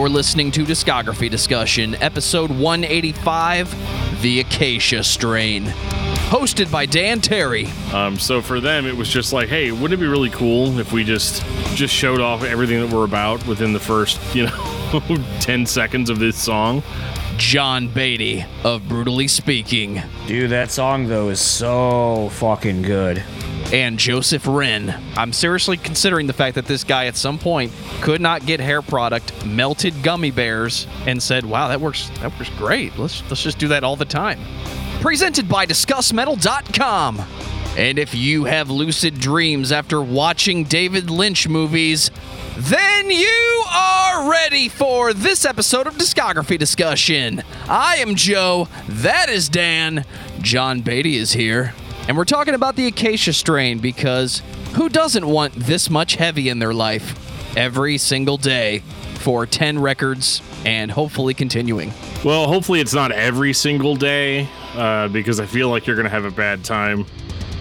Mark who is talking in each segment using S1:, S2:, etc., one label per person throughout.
S1: You're listening to Discography Discussion, episode 185 The Acacia Strain. Hosted by Dan Terry.
S2: Um, so for them, it was just like, hey, wouldn't it be really cool if we just just showed off everything that we're about within the first, you know, 10 seconds of this song?
S1: John Beatty of Brutally Speaking.
S3: Dude, that song though is so fucking good.
S1: And Joseph Wren. I'm seriously considering the fact that this guy at some point could not get hair product, melted gummy bears, and said, "Wow, that works. That works great. Let's let's just do that all the time." Presented by DiscussMetal.com. And if you have lucid dreams after watching David Lynch movies, then you are ready for this episode of Discography Discussion. I am Joe. That is Dan. John Beatty is here. And we're talking about the Acacia strain because who doesn't want this much heavy in their life every single day for 10 records and hopefully continuing?
S2: Well, hopefully it's not every single day uh, because I feel like you're going to have a bad time.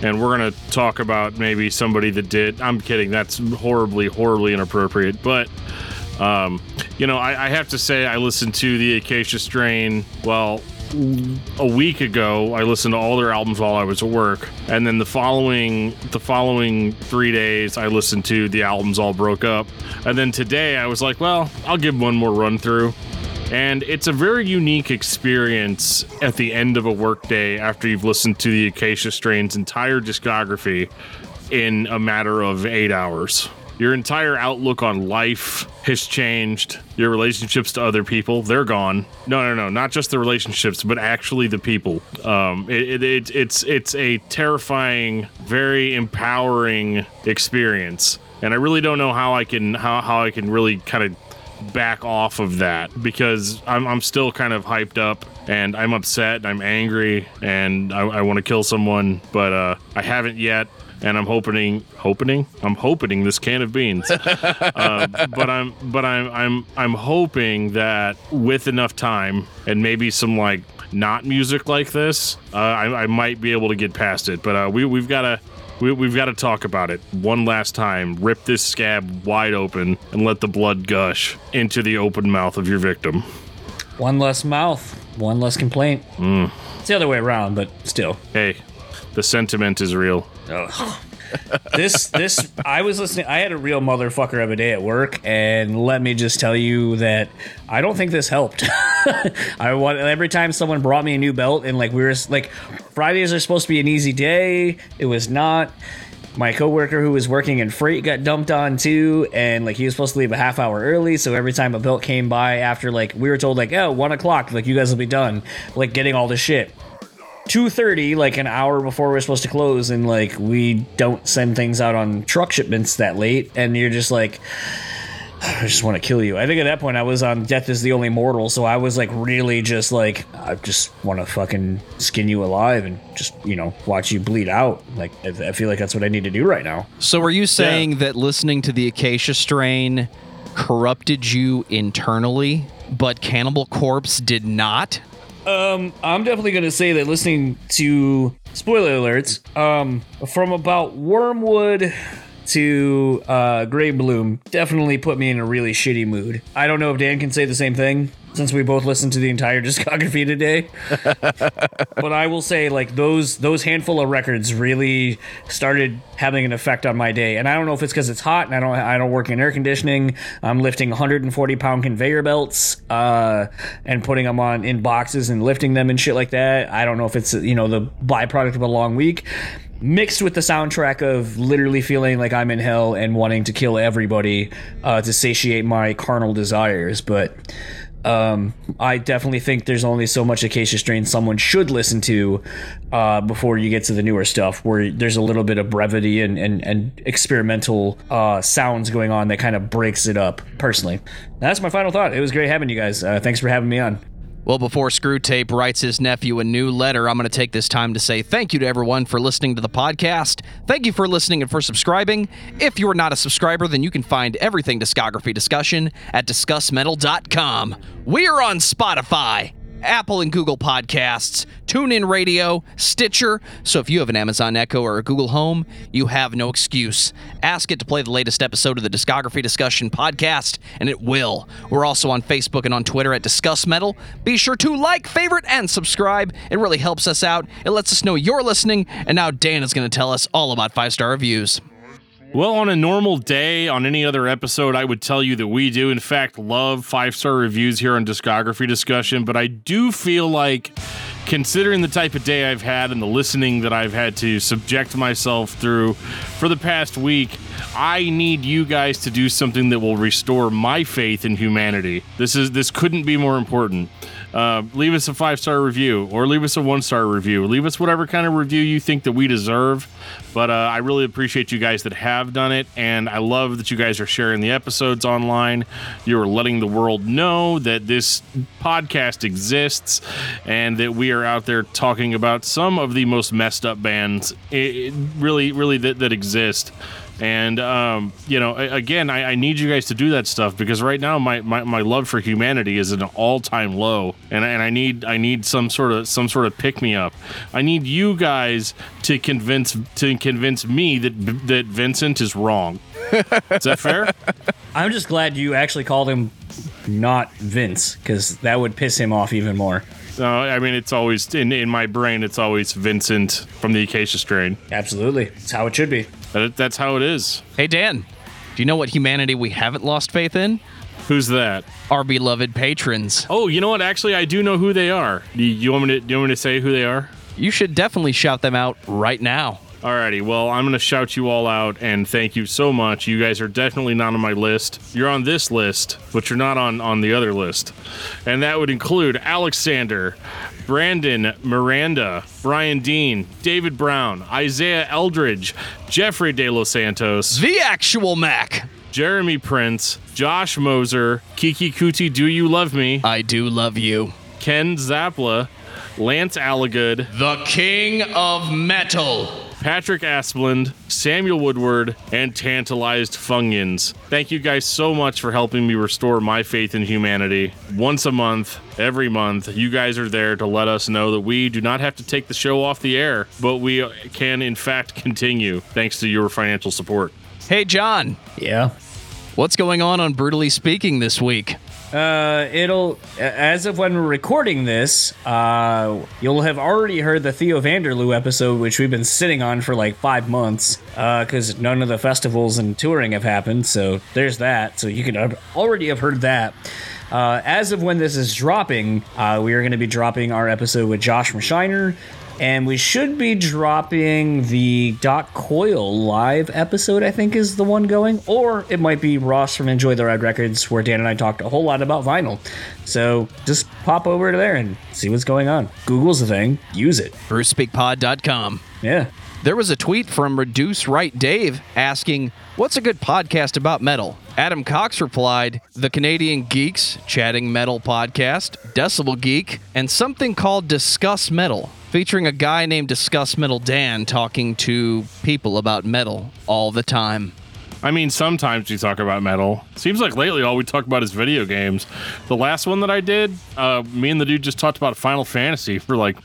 S2: And we're going to talk about maybe somebody that did. I'm kidding. That's horribly, horribly inappropriate. But, um, you know, I, I have to say, I listened to the Acacia Strain, well, a week ago i listened to all their albums while i was at work and then the following the following three days i listened to the albums all broke up and then today i was like well i'll give one more run through and it's a very unique experience at the end of a workday after you've listened to the Acacia Strain's entire discography in a matter of eight hours. Your entire outlook on life has changed. Your relationships to other people, they're gone. No, no, no, not just the relationships, but actually the people. Um, it, it, it, it's it's a terrifying, very empowering experience, and I really don't know how I can how, how I can really kind of back off of that because I'm, I'm still kind of hyped up and I'm upset and I'm angry and I, I want to kill someone, but uh, I haven't yet. And I'm hoping, hoping, I'm hoping this can of beans. uh, but I'm, but I'm, I'm, I'm hoping that with enough time and maybe some like not music like this, uh, I, I might be able to get past it. But uh, we, we've got to, we, we've got to talk about it one last time. Rip this scab wide open and let the blood gush into the open mouth of your victim.
S3: One less mouth, one less complaint.
S2: Mm.
S3: It's the other way around, but still.
S2: Hey, the sentiment is real.
S3: This this I was listening. I had a real motherfucker of a day at work, and let me just tell you that I don't think this helped. I want every time someone brought me a new belt, and like we were like Fridays are supposed to be an easy day. It was not. My coworker who was working in freight got dumped on too, and like he was supposed to leave a half hour early. So every time a belt came by after like we were told like oh one o'clock like you guys will be done like getting all this shit 2.30 like an hour before we're supposed to close and like we don't send things out on truck shipments that late and you're just like I just want to kill you. I think at that point I was on Death is the Only Mortal, so I was like really just like I just want to fucking skin you alive and just you know watch you bleed out. Like I, I feel like that's what I need to do right now.
S1: So are you saying yeah. that listening to the Acacia Strain corrupted you internally, but Cannibal Corpse did not?
S3: Um, I'm definitely gonna say that listening to spoiler alerts, um, from about Wormwood to uh, Gravebloom definitely put me in a really shitty mood. I don't know if Dan can say the same thing since we both listened to the entire discography today. but I will say, like those those handful of records really started having an effect on my day. And I don't know if it's because it's hot and I don't I don't work in air conditioning. I'm lifting 140 pound conveyor belts uh, and putting them on in boxes and lifting them and shit like that. I don't know if it's you know the byproduct of a long week mixed with the soundtrack of literally feeling like I'm in hell and wanting to kill everybody uh, to satiate my carnal desires. But um, I definitely think there's only so much Acacia Strain someone should listen to uh, before you get to the newer stuff, where there's a little bit of brevity and and, and experimental uh, sounds going on that kind of breaks it up. Personally, that's my final thought. It was great having you guys. Uh, thanks for having me on.
S1: Well, before Screwtape writes his nephew a new letter, I'm going to take this time to say thank you to everyone for listening to the podcast. Thank you for listening and for subscribing. If you are not a subscriber, then you can find everything discography discussion at discussmetal.com. We are on Spotify, Apple and Google Podcasts, TuneIn Radio, Stitcher. So if you have an Amazon Echo or a Google Home, you have no excuse. Ask it to play the latest episode of the Discography Discussion podcast, and it will. We're also on Facebook and on Twitter at Discuss Metal. Be sure to like, favorite, and subscribe. It really helps us out. It lets us know you're listening. And now Dan is going to tell us all about five star reviews.
S2: Well, on a normal day, on any other episode, I would tell you that we do, in fact, love five star reviews here on Discography Discussion. But I do feel like, considering the type of day I've had and the listening that I've had to subject myself through for the past week, I need you guys to do something that will restore my faith in humanity. This is this couldn't be more important. Uh, leave us a five star review or leave us a one star review. Leave us whatever kind of review you think that we deserve. But uh, I really appreciate you guys that have done it, and I love that you guys are sharing the episodes online. You're letting the world know that this podcast exists and that we are out there talking about some of the most messed up bands, it, really, really that, that exist. And um, you know, again, I, I, need you guys to do that stuff because right now my, my, my love for humanity is at an all time low, and, and I need I need some sort of some sort of pick me up. I need you guys to convince to convince me that that Vincent is wrong. is that fair?
S3: I'm just glad you actually called him not Vince because that would piss him off even more.
S2: No, I mean it's always in in my brain. It's always Vincent from the Acacia Strain.
S3: Absolutely, it's how it should be.
S2: That, that's how it is.
S1: Hey, Dan, do you know what humanity we haven't lost faith in?
S2: Who's that?
S1: Our beloved patrons.
S2: Oh, you know what? Actually, I do know who they are. You, you want me to? Do you want me to say who they are?
S1: You should definitely shout them out right now.
S2: Alrighty, well, I'm going to shout you all out and thank you so much. You guys are definitely not on my list. You're on this list, but you're not on, on the other list. And that would include Alexander, Brandon Miranda, Brian Dean, David Brown, Isaiah Eldridge, Jeffrey De Los Santos,
S1: the actual Mac,
S2: Jeremy Prince, Josh Moser, Kiki Kuti, Do You Love Me?
S1: I do love you.
S2: Ken Zapla, Lance Allagood,
S1: the King of Metal.
S2: Patrick Asplund, Samuel Woodward, and Tantalized Fungians. Thank you guys so much for helping me restore my faith in humanity. Once a month, every month, you guys are there to let us know that we do not have to take the show off the air, but we can, in fact, continue thanks to your financial support.
S1: Hey, John.
S3: Yeah.
S1: What's going on on Brutally Speaking this week?
S3: Uh, it'll as of when we're recording this, uh, you'll have already heard the Theo Vanderloo episode, which we've been sitting on for like five months, uh, because none of the festivals and touring have happened. So there's that. So you can already have heard that. Uh, as of when this is dropping, uh, we are going to be dropping our episode with Josh Shiner and we should be dropping the Doc Coyle live episode, I think is the one going. Or it might be Ross from Enjoy the Ride Records, where Dan and I talked a whole lot about vinyl. So just pop over to there and see what's going on. Google's the thing, use it.
S1: BruceSpeakPod.com.
S3: Yeah.
S1: There was a tweet from Reduce Right Dave asking, What's a good podcast about metal? Adam Cox replied, The Canadian Geeks, Chatting Metal Podcast, Decibel Geek, and something called Discuss Metal featuring a guy named Discuss Metal Dan talking to people about metal all the time.
S2: I mean, sometimes we talk about metal. Seems like lately all we talk about is video games. The last one that I did, uh, me and the dude just talked about Final Fantasy for like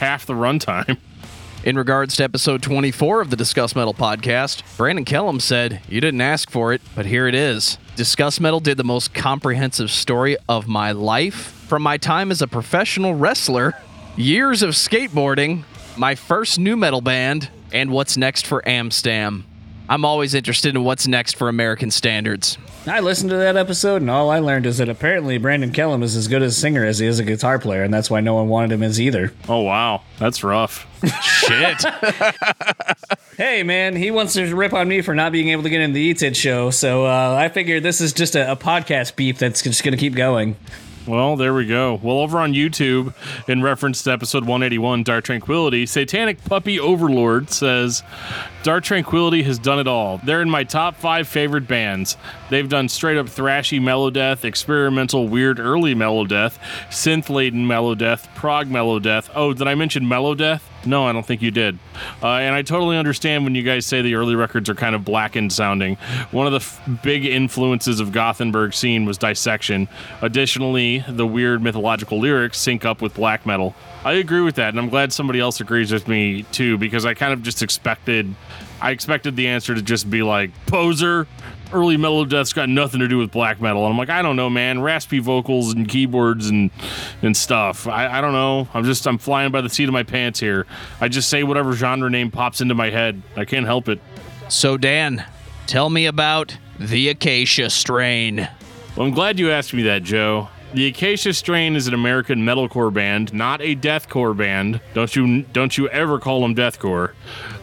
S2: half the runtime.
S1: In regards to episode 24 of the Discuss Metal podcast, Brandon Kellum said, You didn't ask for it, but here it is. Discuss Metal did the most comprehensive story of my life. From my time as a professional wrestler years of skateboarding, my first new metal band, and what's next for Amstam. I'm always interested in what's next for American standards.
S3: I listened to that episode, and all I learned is that apparently Brandon Kellum is as good a singer as he is a guitar player, and that's why no one wanted him as either.
S2: Oh, wow. That's rough.
S1: Shit.
S3: hey, man, he wants to rip on me for not being able to get in the ETID show, so uh, I figured this is just a, a podcast beef that's just going to keep going.
S2: Well, there we go. Well, over on YouTube, in reference to episode 181, Dark Tranquillity, Satanic Puppy Overlord says, Dark Tranquillity has done it all. They're in my top five favorite bands. They've done straight up thrashy melodeath, experimental weird early melodeath, synth laden melodeath, prog melodeath. Oh, did I mention melodeath? No, I don't think you did. Uh, and I totally understand when you guys say the early records are kind of blackened sounding. One of the f- big influences of Gothenburg scene was dissection. Additionally, the weird mythological lyrics sync up with black metal. I agree with that, and I'm glad somebody else agrees with me too, because I kind of just expected, I expected the answer to just be like poser. Early melodeath's got nothing to do with black metal, and I'm like, I don't know, man. Raspy vocals and keyboards and and stuff. I, I don't know. I'm just I'm flying by the seat of my pants here. I just say whatever genre name pops into my head. I can't help it.
S1: So, Dan, tell me about the Acacia strain.
S2: Well, I'm glad you asked me that, Joe. The Acacia Strain is an American metalcore band, not a deathcore band. Don't you don't you ever call them deathcore.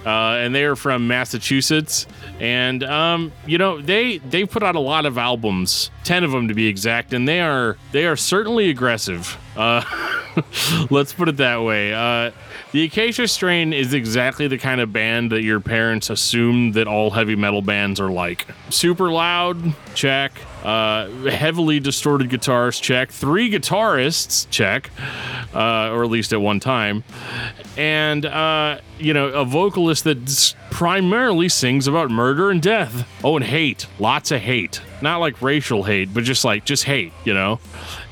S2: Uh, and they are from Massachusetts, and um, you know they they put out a lot of albums, ten of them to be exact, and they are they are certainly aggressive. Uh, let's put it that way. Uh, the Acacia Strain is exactly the kind of band that your parents assume that all heavy metal bands are like. Super loud, check. Uh, heavily distorted guitars, check. Three guitarists, check. Uh, or at least at one time. And, uh, you know, a vocalist that primarily sings about murder and death. Oh, and hate. Lots of hate. Not like racial hate, but just like, just hate, you know?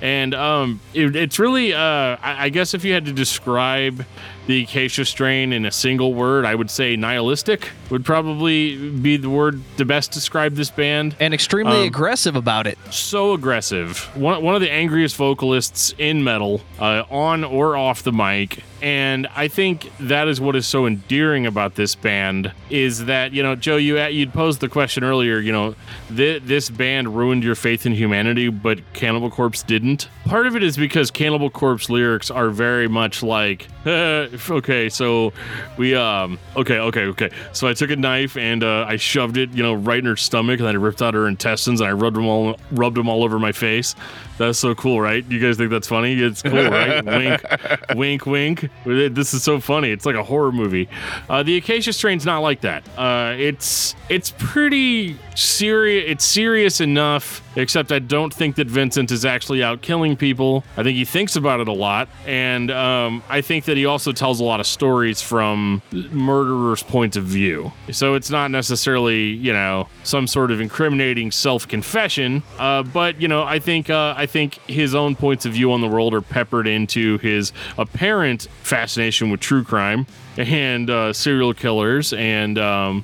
S2: And um, it, it's really, uh, I, I guess if you had to describe the acacia strain in a single word, I would say nihilistic would probably be the word to best describe this band.
S1: And extremely
S2: Um,
S1: aggressive about it.
S2: So aggressive. One, one of the angriest vocalists in metal, uh, on or off the mic. And I think that is what is so endearing about this band is that, you know, Joe, you you'd posed the question earlier, you know, th- this band ruined your faith in humanity, but Cannibal Corpse didn't. Part of it is because Cannibal Corpse lyrics are very much like, "Uh, okay, so we, um, okay, okay, okay. So I took a knife and uh, I shoved it, you know, right in her stomach, and then I ripped out her intestines and I rubbed them all, rubbed them all over my face. That's so cool, right? You guys think that's funny? It's cool, right? wink, wink, wink. This is so funny. It's like a horror movie. Uh, the Acacia Strain's not like that. Uh, it's it's pretty serious. It's serious enough, except I don't think that Vincent is actually out killing people. I think he thinks about it a lot, and um, I think that he also tells a lot of stories from murderers' point of view. So it's not necessarily, you know, some sort of incriminating self-confession, uh, but you know, I think uh, I think his own points of view on the world are peppered into his apparent fascination with true crime and uh, serial killers and um,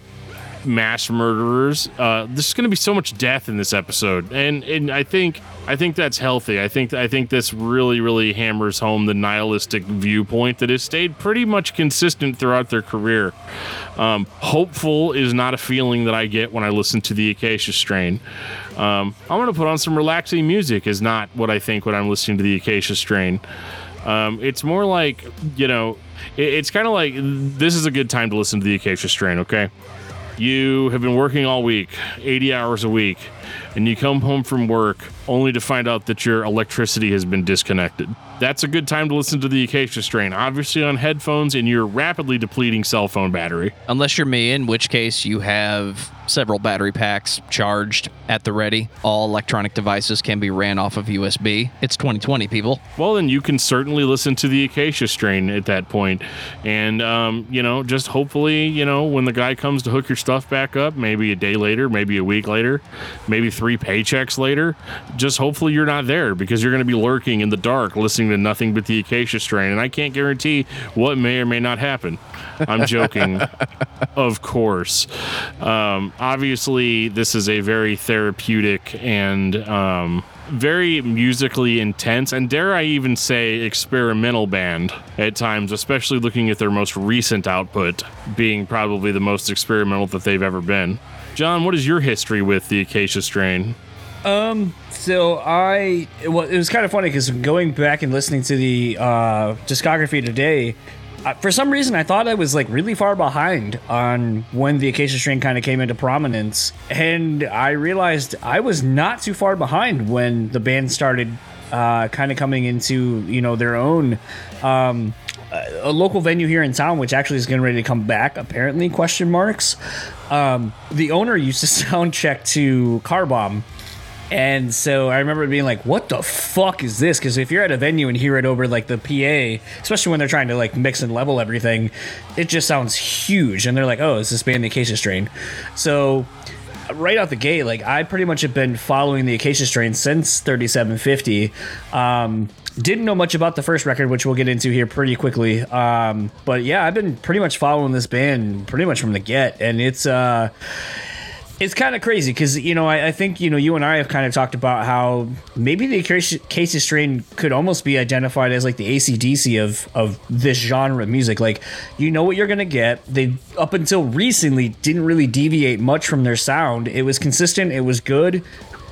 S2: mass murderers. Uh, there's going to be so much death in this episode, and and I think I think that's healthy. I think I think this really really hammers home the nihilistic viewpoint that has stayed pretty much consistent throughout their career. Um, hopeful is not a feeling that I get when I listen to the Acacia Strain. Um, I'm going to put on some relaxing music. Is not what I think when I'm listening to the Acacia Strain. Um, it's more like you know, it, it's kind of like this is a good time to listen to the Acacia Strain. Okay, you have been working all week, 80 hours a week, and you come home from work only to find out that your electricity has been disconnected. That's a good time to listen to the Acacia Strain, obviously on headphones in your rapidly depleting cell phone battery.
S1: Unless you're me, in which case you have several battery packs charged at the ready. All electronic devices can be ran off of USB. It's 2020, people.
S2: Well, then you can certainly listen to the Acacia Strain at that point, and um, you know, just hopefully, you know, when the guy comes to hook your stuff back up, maybe a day later, maybe a week later, maybe three paychecks later, just hopefully you're not there because you're going to be lurking in the dark, listening to nothing but the Acacia Strain, and I can't guarantee what may or may not happen. I'm joking, of course. Um, obviously, this is a very therapeutic and um, very musically intense, and dare I even say experimental band at times, especially looking at their most recent output being probably the most experimental that they've ever been. John, what is your history with the Acacia Strain?
S3: Um, So I, well, it was kind of funny because going back and listening to the uh, discography today, for some reason I thought I was like really far behind on when the Acacia Strain kind of came into prominence, and I realized I was not too far behind when the band started uh, kind of coming into you know their own. Um, a local venue here in town, which actually is getting ready to come back, apparently? Question marks. Um, the owner used to sound check to Car Bomb And so I remember being like, "What the fuck is this?" Because if you're at a venue and hear it over like the PA, especially when they're trying to like mix and level everything, it just sounds huge. And they're like, "Oh, is this band the Acacia Strain?" So right out the gate, like I pretty much have been following the Acacia Strain since 3750. Um, didn't know much about the first record, which we'll get into here pretty quickly. Um, but yeah, I've been pretty much following this band pretty much from the get, and it's uh, it's kind of crazy because you know I, I, think you know you and I have kind of talked about how maybe the Acacia strain could almost be identified as like the ACDC of of this genre of music. Like you know what you're gonna get. They up until recently didn't really deviate much from their sound. It was consistent. It was good,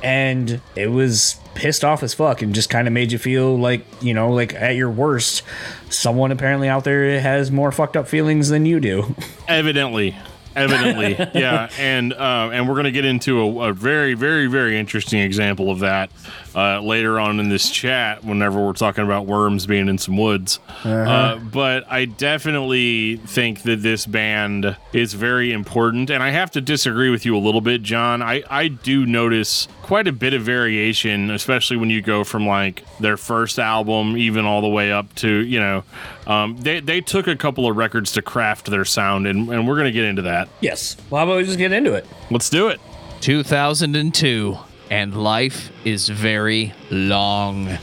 S3: and it was pissed off as fuck and just kind of made you feel like you know like at your worst someone apparently out there has more fucked up feelings than you do
S2: evidently evidently. Yeah and uh, and we're going to get into a, a, very very very interesting example of that uh, later on in this chat whenever we're talking about worms being in some woods. Uh-huh. uh, but i definitely think that this band is very important and i have to disagree with you a little bit john. I, I do notice quite a bit of variation especially when you go from like their first album even all the way up to you know um, they, they took a couple of records to craft their sound and, and we're going to get into that.
S3: Yes. Well how about we just get into it?
S2: Let's do it.
S1: 2002 and life is very long.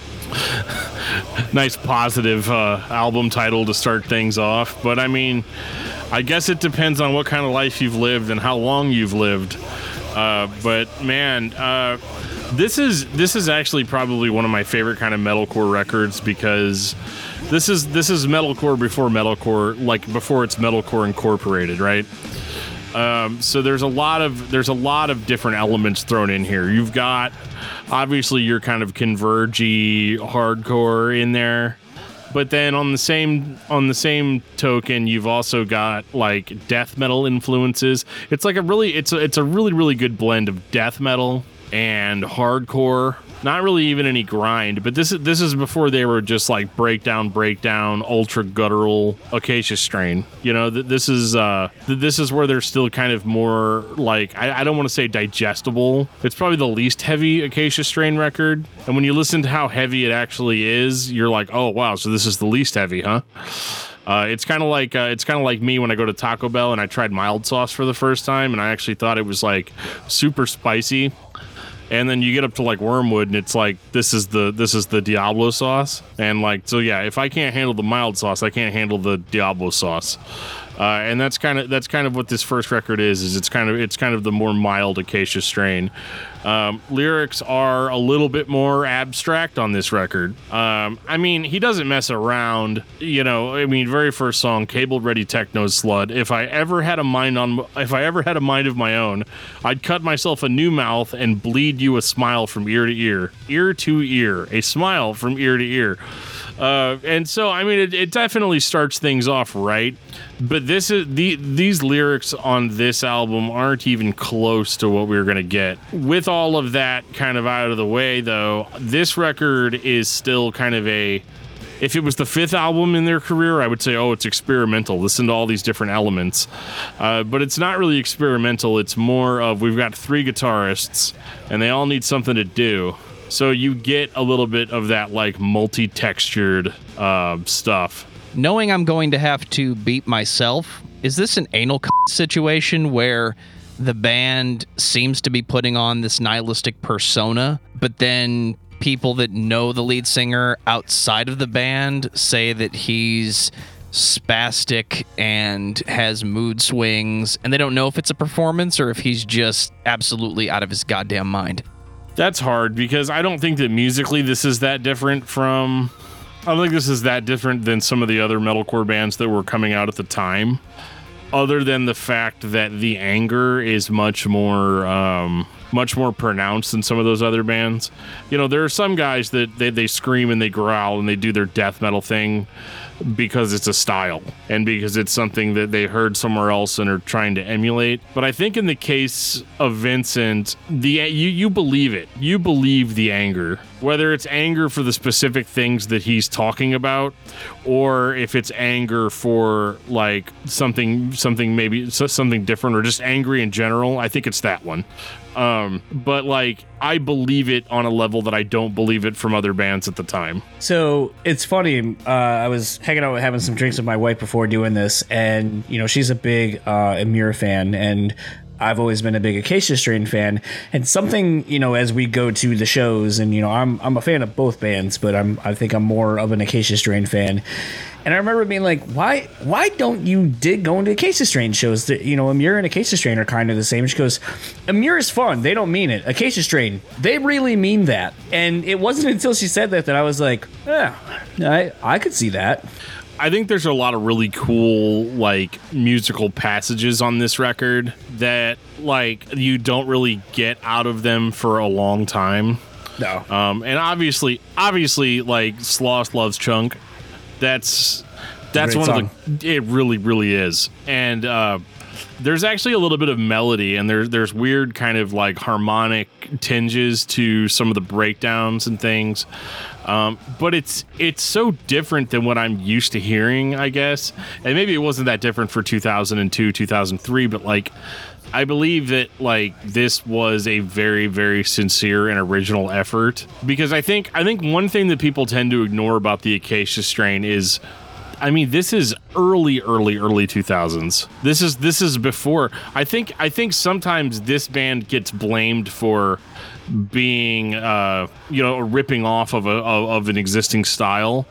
S2: nice positive uh, album title to start things off. But I mean, I guess it depends on what kind of life you've lived and how long you've lived. Uh, but man, uh, this is this is actually probably one of my favorite kind of metalcore records because this is this is metalcore before metalcore, like before it's metalcore incorporated, right? Um, so there's a lot of there's a lot of different elements thrown in here. You've got obviously your kind of convergy hardcore in there, but then on the same on the same token, you've also got like death metal influences. It's like a really it's a, it's a really really good blend of death metal and hardcore not really even any grind, but this is this is before they were just like breakdown, breakdown, ultra guttural acacia strain. You know, th- this is uh, th- this is where they're still kind of more like I, I don't want to say digestible. It's probably the least heavy acacia strain record, and when you listen to how heavy it actually is, you're like, oh wow, so this is the least heavy, huh? Uh, it's kind of like uh, it's kind of like me when I go to Taco Bell and I tried mild sauce for the first time, and I actually thought it was like super spicy and then you get up to like wormwood and it's like this is the this is the diablo sauce. And like so yeah if i can't handle the mild sauce i can't handle the diablo sauce uh, and that's kind of that's kind of what this first record is. Is it's kind of it's kind of the more mild Acacia strain. Um, lyrics are a little bit more abstract on this record. Um, I mean, he doesn't mess around. You know, I mean, very first song, "Cabled Ready Techno Slut." If I ever had a mind on, if I ever had a mind of my own, I'd cut myself a new mouth and bleed you a smile from ear to ear, ear to ear, a smile from ear to ear. Uh, and so, I mean, it, it, definitely starts things off right. But this is the these lyrics on this album aren't even close to what we were going to get. With all of that kind of out of the way, though, this record is still kind of a. If it was the fifth album in their career, I would say, oh, it's experimental. Listen to all these different elements. Uh, but it's not really experimental. It's more of we've got three guitarists and they all need something to do. So you get a little bit of that like multi-textured uh, stuff.
S1: Knowing I'm going to have to beat myself, is this an anal situation where the band seems to be putting on this nihilistic persona, but then people that know the lead singer outside of the band say that he's spastic and has mood swings, and they don't know if it's a performance or if he's just absolutely out of his goddamn mind.
S2: That's hard because I don't think that musically this is that different from. I don't think this is that different than some of the other metalcore bands that were coming out at the time. Other than the fact that the anger is much more, um, much more pronounced than some of those other bands. You know, there are some guys that they, they scream and they growl and they do their death metal thing because it's a style and because it's something that they heard somewhere else and are trying to emulate. But I think in the case of Vincent, the you you believe it. You believe the anger. Whether it's anger for the specific things that he's talking about or if it's anger for like something something maybe something different or just angry in general, I think it's that one Um, but like I believe it on a level that I don't believe it from other bands at the time.
S3: So it's funny. Uh, I was hanging out, having some drinks with my wife before doing this, and you know she's a big uh, Emmure fan, and I've always been a big Acacia Strain fan, and something you know as we go to the shows, and you know I'm I'm a fan of both bands, but I'm I think I'm more of an Acacia Strain fan. And I remember being like, why why don't you dig going to Acacia Strain shows? That you know, Emmure and Acacia Strain are kind of the same. She goes, Emmure is fun. They don't mean it. Acacia Strain, they really mean that. And it wasn't until she said that that I was like, yeah, I I could see that.
S2: I think there's a lot of really cool like musical passages on this record that like you don't really get out of them for a long time.
S3: No.
S2: Um, and obviously, obviously, like Sloth loves Chunk. That's that's
S3: Great
S2: one of the. It really, really is. And uh, there's actually a little bit of melody, and there's there's weird kind of like harmonic tinges to some of the breakdowns and things. Um, but it's it's so different than what I'm used to hearing, I guess. And maybe it wasn't that different for 2002, 2003, but like I believe that like this was a very very sincere and original effort because I think I think one thing that people tend to ignore about the Acacia strain is I mean this is early early early 2000s. This is this is before I think I think sometimes this band gets blamed for being uh you know ripping off of a of, an existing style.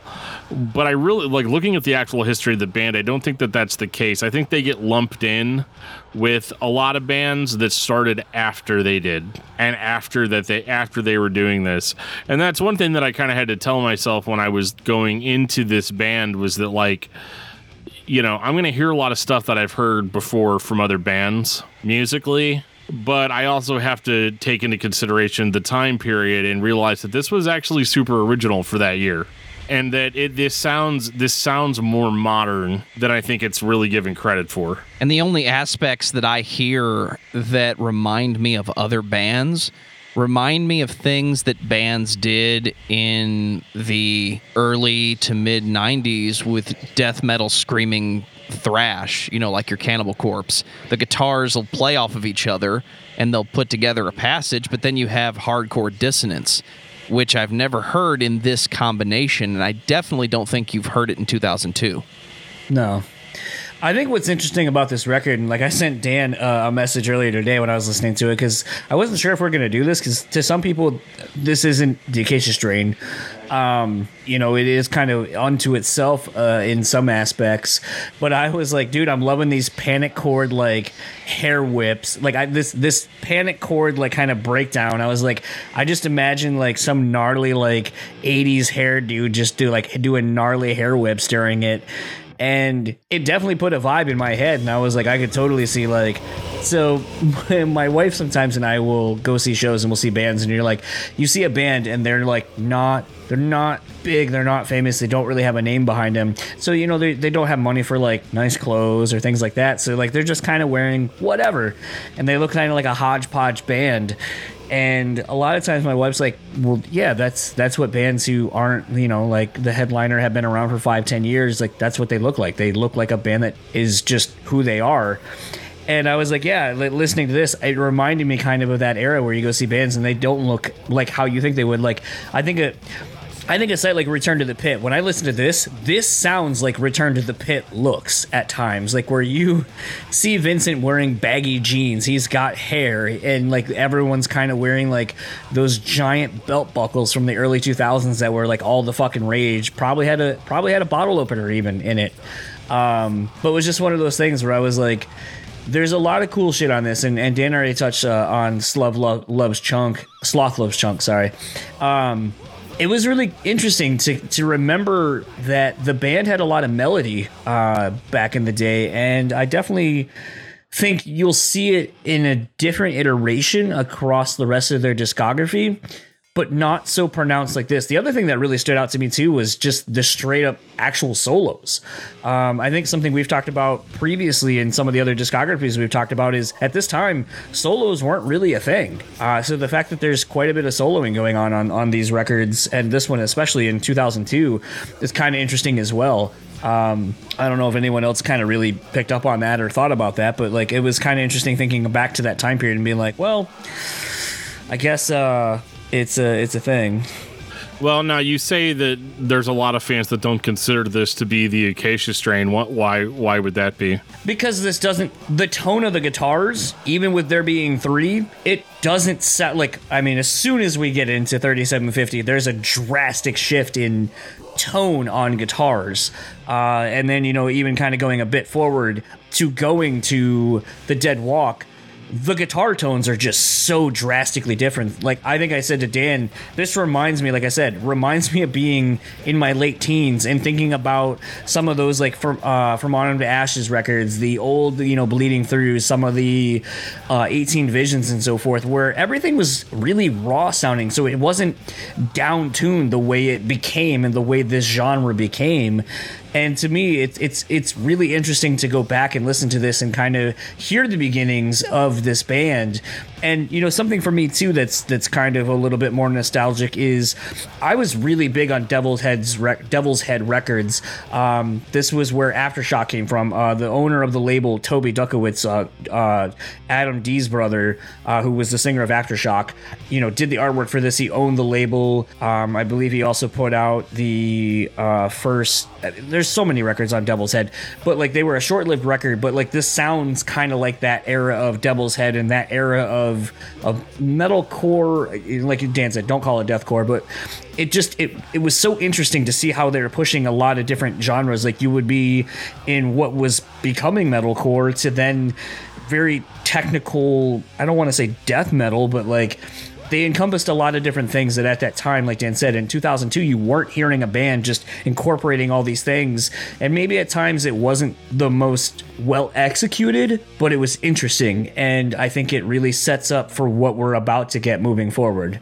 S2: But i really like looking at the actual history of the band i don't think that that's the case. I think they get lumped in with a lot of bands that started after they did and after that they after they were doing this. And that's one thing that i kind of had to tell myself when i was going into this band was that like you know i'm going to hear a lot of stuff that i've heard before from other bands musically but I also have to take into consideration the time period and realize that this was actually super original for that year. And that it this sounds this sounds more modern than I think it's really given credit for.
S1: And the only aspects that I hear that remind me of other bands remind me of things that bands did in the early to mid 90s with death metal screaming thrash, you know, like your Cannibal Corpse. The guitars will play off of each other and they'll put together a passage, but then you have hardcore dissonance, which I've never heard in this combination, and I definitely don't think you've heard it in 2002.
S3: No. I think what's interesting about this record, and like I sent Dan uh, a message earlier today when I was listening to it, because I wasn't sure if we're going to do this, because to some people, this isn't the Acacia strain. Um, you know, it is kind of unto itself uh, in some aspects, but I was like, dude, I'm loving these panic chord like hair whips, like I, this this panic chord like kind of breakdown. I was like, I just imagine like some gnarly like '80s hair dude just do like do a gnarly hair whips during it and it definitely put a vibe in my head and i was like i could totally see like so my wife sometimes and i will go see shows and we'll see bands and you're like you see a band and they're like not they're not big they're not famous they don't really have a name behind them. So you know they, they don't have money for like nice clothes or things like that. So like they're just kind of wearing whatever. And they look kind of like a hodgepodge band and a lot of times my wife's like well yeah that's that's what bands who aren't you know like the headliner have been around for five ten years like that's what they look like they look like a band that is just who they are and I was like, yeah, listening to this, it reminded me kind of of that era where you go see bands and they don't look like how you think they would. Like, I think it. I think a site like Return to the Pit, when I listen to this, this sounds like Return to the Pit looks at times. Like where you see Vincent wearing baggy jeans, he's got hair, and like everyone's kind of wearing like those giant belt buckles from the early 2000s that were like all the fucking rage. Probably had a probably had a bottle opener even in it. Um, but it was just one of those things where I was like, there's a lot of cool shit on this, and, and Dan already touched uh, on Slov Lo- loves Chunk, Sloth loves Chunk. Sorry. Um, it was really interesting to, to remember that the band had a lot of melody uh, back in the day, and I definitely think you'll see it in a different iteration across the rest of their discography, but not so pronounced like this. The other thing that really stood out to me too was just the straight up actual solos. Um, I think something we've talked about previously in some of the other discographies we've talked about is at this time solos weren't really a thing. Uh, so the fact that there's quite a bit of soloing going on on, on these records and this one especially in 2002 is kind of interesting as well. Um, I don't know if anyone else kind of really picked up on that or thought about that, but like it was kind of interesting thinking back to that time period and being like, well, I guess uh, it's a it's a thing.
S2: Well, now you say that there's a lot of fans that don't consider this to be the acacia strain. What? Why? Why would that be?
S3: because this doesn't the tone of the guitars even with there being three it doesn't sound like i mean as soon as we get into 3750 there's a drastic shift in tone on guitars uh, and then you know even kind of going a bit forward to going to the dead walk the guitar tones are just so drastically different. Like I think I said to Dan, this reminds me, like I said, reminds me of being in my late teens and thinking about some of those like from uh, from Autumn to Ashes records, the old you know bleeding through some of the uh, 18 Visions and so forth, where everything was really raw sounding. So it wasn't down tuned the way it became and the way this genre became. And to me, it's it's it's really interesting to go back and listen to this and kind of hear the beginnings of this band. And you know, something for me too that's that's kind of a little bit more nostalgic is I was really big on Devil's Head's rec- Devil's Head Records. Um, this was where Aftershock came from. Uh, the owner of the label, Toby Dutkiewicz, uh, uh, Adam D's brother, uh, who was the singer of Aftershock, you know, did the artwork for this. He owned the label. Um, I believe he also put out the uh, first. There's so many records on Devil's Head, but like they were a short-lived record. But like this sounds kind of like that era of Devil's Head and that era of of metalcore. Like Dan said, don't call it deathcore, but it just it it was so interesting to see how they were pushing a lot of different genres. Like you would be in what was becoming metalcore to then very technical. I don't want to say death metal, but like they encompassed a lot of different things that at that time, like Dan said, in 2002, you weren't hearing a band just incorporating all these things. And maybe at times it wasn't the most well executed, but it was interesting. And I think it really sets up for what we're about to get moving forward.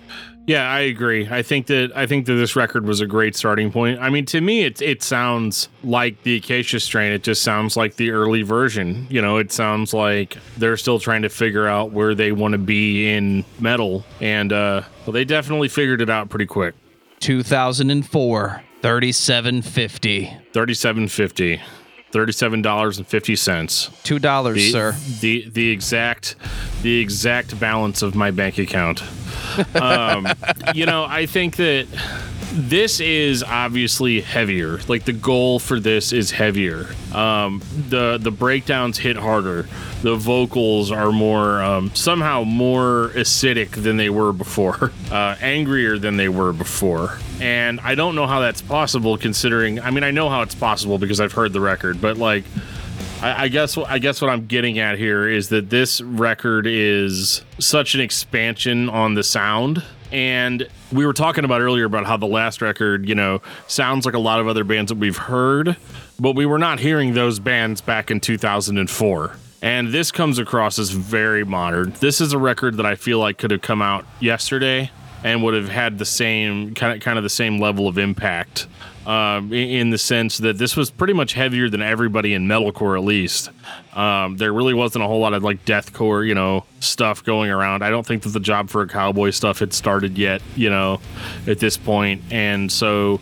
S2: Yeah, I agree. I think that I think that this record was a great starting point. I mean, to me, it it sounds like the Acacia strain. It just sounds like the early version. You know, it sounds like they're still trying to figure out where they want to be in metal, and uh, well, they definitely figured it out pretty quick.
S1: 2004, 3750.
S2: Thirty-seven fifty. Thirty-seven dollars and fifty cents.
S1: Two dollars, sir.
S2: the the exact the exact balance of my bank account. Um, you know, I think that this is obviously heavier. Like the goal for this is heavier. Um, the the breakdowns hit harder. The vocals are more um, somehow more acidic than they were before, uh, angrier than they were before. And I don't know how that's possible, considering. I mean, I know how it's possible because I've heard the record, but like. I, I guess I guess what I'm getting at here is that this record is such an expansion on the sound. And we were talking about earlier about how the last record, you know, sounds like a lot of other bands that we've heard, but we were not hearing those bands back in 2004. And this comes across as very modern. This is a record that I feel like could have come out yesterday and would have had the same kind of kind of the same level of impact um, in, the sense that this was pretty much heavier than everybody in metalcore at least. Um, there really wasn't a whole lot of like deathcore, you know, stuff going around. I don't think that the job for a cowboy stuff had started yet, you know, at this point. And so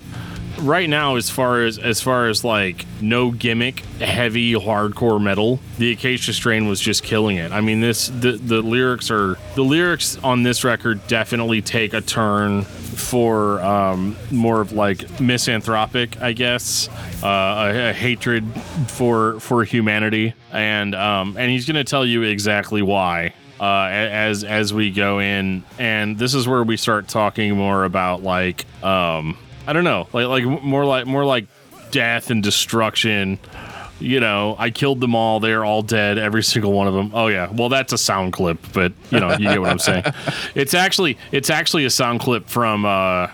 S2: right now as far as as far as like no gimmick heavy hardcore metal the acacia strain was just killing it. I mean this the the lyrics are the lyrics on this record definitely take a turn for um more of like misanthropic i guess uh a, a hatred for for humanity. And um and he's gonna tell you exactly why uh, as as we go in, and this is where we start talking more about like um, I don't know, like like more like more like death and destruction. You know, I killed them all. They're all dead, every single one of them. Oh yeah, well that's a sound clip, but you know, you get what I'm saying. It's actually it's actually a sound clip from uh,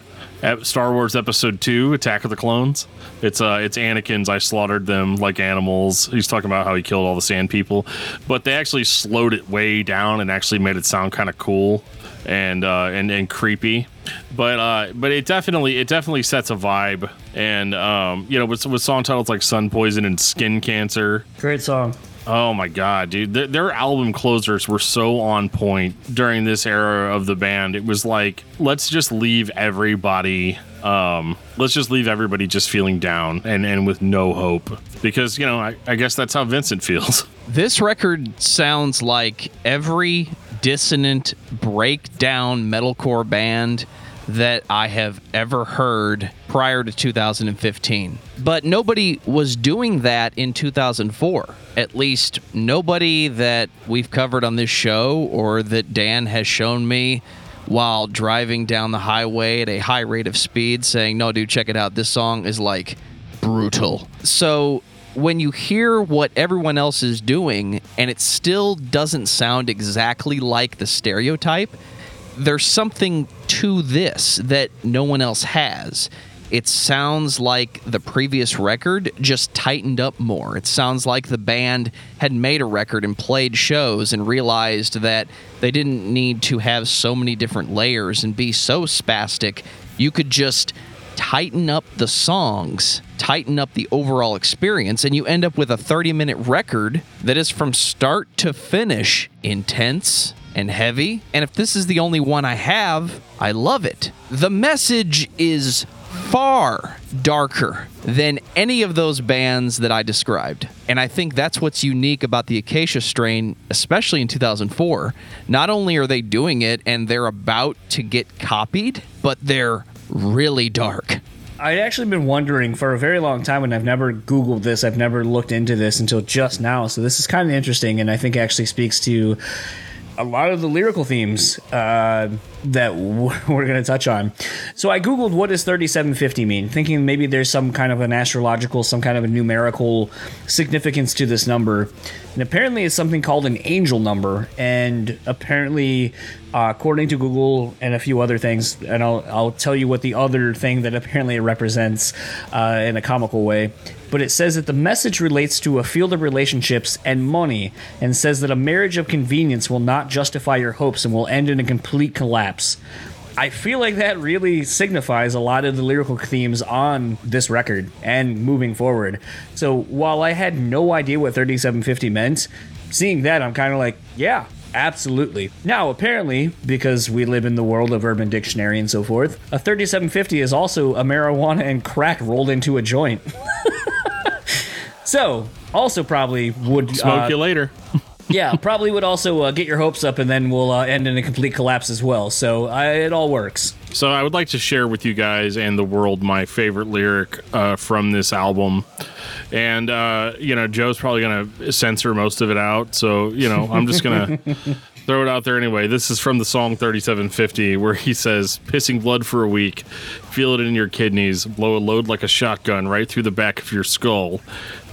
S2: Star Wars Episode Two, Attack of the Clones. It's uh, it's Anakin's. I slaughtered them like animals. He's talking about how he killed all the Sand People, but they actually slowed it way down and actually made it sound kind of cool and uh, and and creepy. But uh, but it definitely it definitely sets a vibe. And um, you know, with with song titles like Sun Poison and Skin Cancer,
S3: Great song.
S2: Oh my god, dude! Their, their, album closers were so on point during this era of the band. It was like, let's just leave everybody. Um, let's just leave everybody just feeling down and and with no hope because you know I, I guess that's how Vincent feels.
S1: This record sounds like every dissonant breakdown metalcore band that I have ever heard prior to 2015. But nobody was doing that in 2004. At least nobody that we've covered on this show or that Dan has shown me while driving down the highway at a high rate of speed saying, No, dude, check it out. This song is like brutal. So when you hear what everyone else is doing and it still doesn't sound exactly like the stereotype, there's something to this that no one else has. It sounds like the previous record just tightened up more. It sounds like the band had made a record and played shows and realized that they didn't need to have so many different layers and be so spastic. You could just tighten up the songs, tighten up the overall experience, and you end up with a 30 minute record that is from start to finish intense and heavy. And if this is the only one I have, I love it. The message is far darker than any of those bands that I described. And I think that's what's unique about the Acacia strain, especially in 2004. Not only are they doing it and they're about to get copied, but they're really dark.
S3: I'd actually been wondering for a very long time, and I've never Googled this. I've never looked into this until just now. So this is kind of interesting, and I think actually speaks to a lot of the lyrical themes uh, that w- we're going to touch on. So I googled what does 3750 mean, thinking maybe there's some kind of an astrological, some kind of a numerical significance to this number. And apparently it's something called an angel number. And apparently, uh, according to Google and a few other things, and I'll, I'll tell you what the other thing that apparently it represents uh, in a comical way but it says that the message relates to a field of relationships and money and says that a marriage of convenience will not justify your hopes and will end in a complete collapse. I feel like that really signifies a lot of the lyrical themes on this record and moving forward. So while I had no idea what 3750 meant, seeing that, I'm kind of like, yeah, absolutely. Now, apparently, because we live in the world of Urban Dictionary and so forth, a 3750 is also a marijuana and crack rolled into a joint. so, also probably would
S2: smoke uh, you later.
S3: yeah, probably would also uh, get your hopes up, and then we'll uh, end in a complete collapse as well. So it all works.
S2: So I would like to share with you guys and the world my favorite lyric uh, from this album. And uh, you know, Joe's probably gonna censor most of it out. So you know, I'm just gonna throw it out there anyway. This is from the song 3750, where he says, "Pissing blood for a week, feel it in your kidneys, blow a load like a shotgun right through the back of your skull."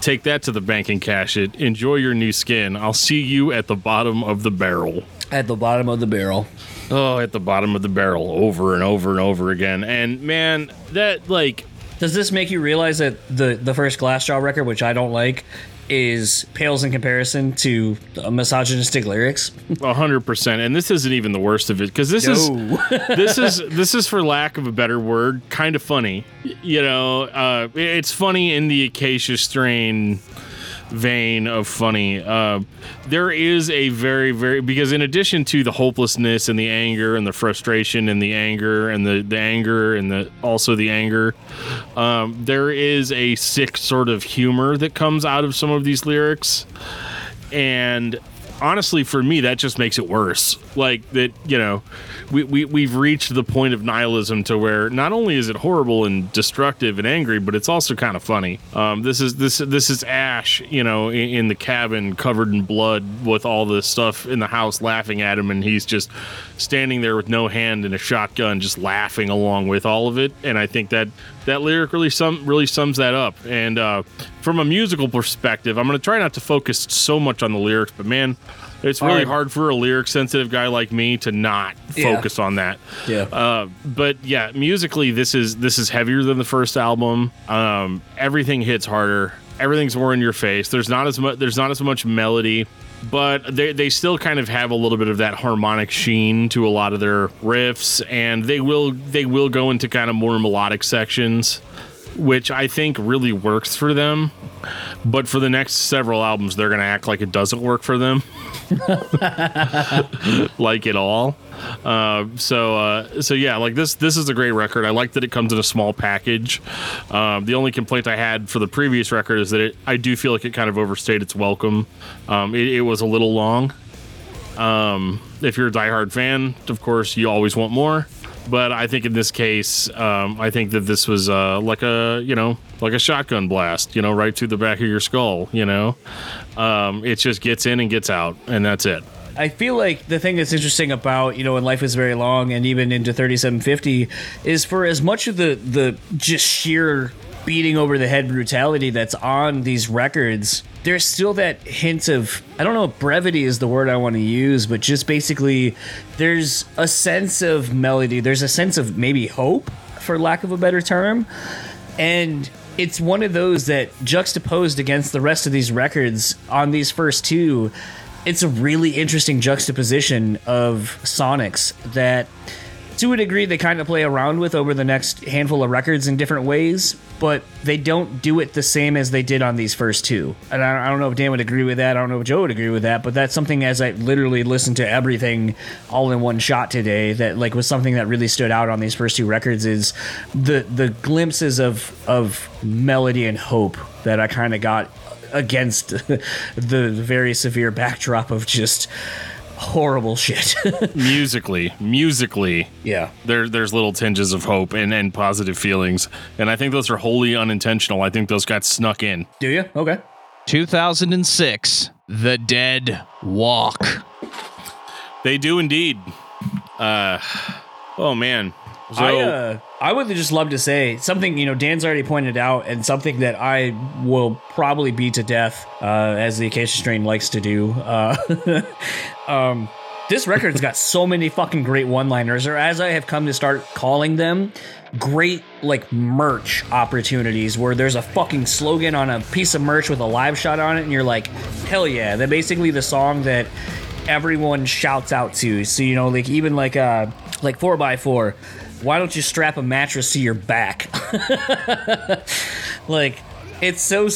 S2: Take that to the bank and cash it. Enjoy your new skin. I'll see you at the bottom of the barrel.
S3: At the bottom of the barrel.
S2: Oh, at the bottom of the barrel over and over and over again. And man, that like
S3: does this make you realize that the the first Glassjaw record, which I don't like, is pales in comparison to misogynistic lyrics.
S2: hundred percent, and this isn't even the worst of it because this no. is this is this is for lack of a better word, kind of funny. You know, uh, it's funny in the acacia strain vein of funny. Uh, there is a very, very because in addition to the hopelessness and the anger and the frustration and the anger and the the anger and the also the anger, um, there is a sick sort of humor that comes out of some of these lyrics, and honestly, for me, that just makes it worse. Like that, you know, we, we we've reached the point of nihilism to where not only is it horrible and destructive and angry, but it's also kind of funny. Um, this is this this is Ash, you know, in, in the cabin covered in blood with all the stuff in the house laughing at him, and he's just standing there with no hand and a shotgun, just laughing along with all of it. And I think that that lyric really sum really sums that up. And uh, from a musical perspective, I'm going to try not to focus so much on the lyrics, but man, it's really hard for a lyric sensitive guy like me to not focus yeah. on that.
S3: Yeah.
S2: Uh, but yeah, musically, this is this is heavier than the first album. Um, everything hits harder. Everything's more in your face. There's not as much. There's not as much melody but they, they still kind of have a little bit of that harmonic sheen to a lot of their riffs and they will they will go into kind of more melodic sections which I think really works for them. But for the next several albums, they're going to act like it doesn't work for them, like at all. Uh, so uh, so yeah, like this this is a great record. I like that it comes in a small package. Um, the only complaint I had for the previous record is that it, I do feel like it kind of overstayed its welcome. Um, it, it was a little long. Um, if you're a diehard fan, of course, you always want more. But I think in this case, um, I think that this was uh, like a you know like a shotgun blast, you know, right through the back of your skull. You know, um, it just gets in and gets out, and that's it.
S3: I feel like the thing that's interesting about you know when life is very long and even into 3750 is for as much of the the just sheer beating over the head brutality that's on these records there's still that hint of I don't know if brevity is the word I want to use, but just basically there's a sense of melody, there's a sense of maybe hope, for lack of a better term. And it's one of those that juxtaposed against the rest of these records on these first two, it's a really interesting juxtaposition of sonics that to a degree they kind of play around with over the next handful of records in different ways but they don't do it the same as they did on these first two. And I, I, don't know if dan would agree with that i don't know if joe would agree with that but that's something as i literally listened to everything all in one shot today that like was something that really stood out on these first two records is the the glimpses of of melody and hope that i kind of got against the very severe backdrop of just horrible shit.
S2: musically, musically,
S3: yeah.
S2: There, there's little tinges of hope and, and positive feelings, and I think those are wholly unintentional. I think those got snuck in.
S3: Do you? Okay.
S1: 2006, The Dead Walk.
S2: They do indeed. Uh, oh man.
S3: So, I, uh, I would just love to say something, you know, Dan's already pointed out, and something that I will probably beat to death, uh, as the Acacia Strain likes to do. Uh, um, this record's got so many fucking great one liners, or as I have come to start calling them, great like merch opportunities where there's a fucking slogan on a piece of merch with a live shot on it, and you're like, hell yeah. They're basically the song that everyone shouts out to. So, you know, like even like, uh, like 4x4 why don't you strap a mattress to your back? like, it's so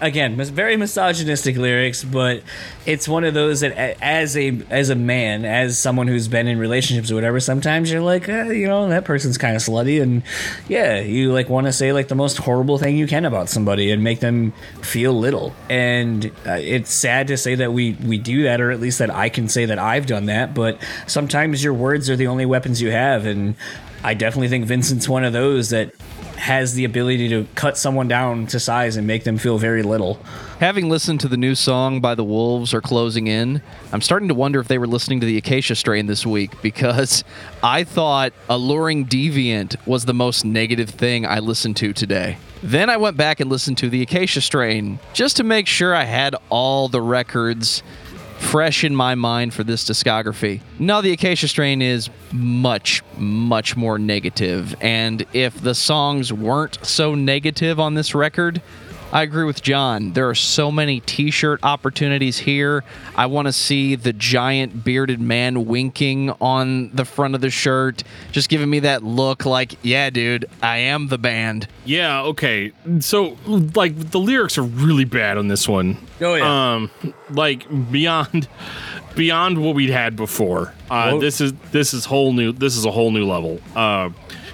S3: again very misogynistic lyrics but it's one of those that as a as a man as someone who's been in relationships or whatever sometimes you're like eh, you know that person's kind of slutty and yeah you like want to say like the most horrible thing you can about somebody and make them feel little. And uh, it's sad to say that we we do that or at least that I can say that I've done that but sometimes your words are the only weapons you have and I definitely think Vincent's one of those that has the ability to cut someone down to size and make them feel very little.
S1: Having listened to the new song by the Wolves are closing in, I'm starting to wonder if they were listening to the Acacia Strain this week because I thought Alluring Deviant was the most negative thing I listened to today. Then I went back and listened to the Acacia Strain just to make sure I had all the records fresh in my mind for this discography. No, the Acacia Strain is much, much more. And if the songs weren't so negative on this record, I agree with John. There are so many t shirt opportunities here. I want to see the giant bearded man winking on the front of the shirt, just giving me that look like, yeah, dude, I am the band.
S2: Yeah, okay. So, like, the lyrics are really bad on this one.
S3: Oh, yeah.
S2: Um, like, beyond. Beyond what we'd had before, uh, this is this is whole new. This is a whole new level. Uh,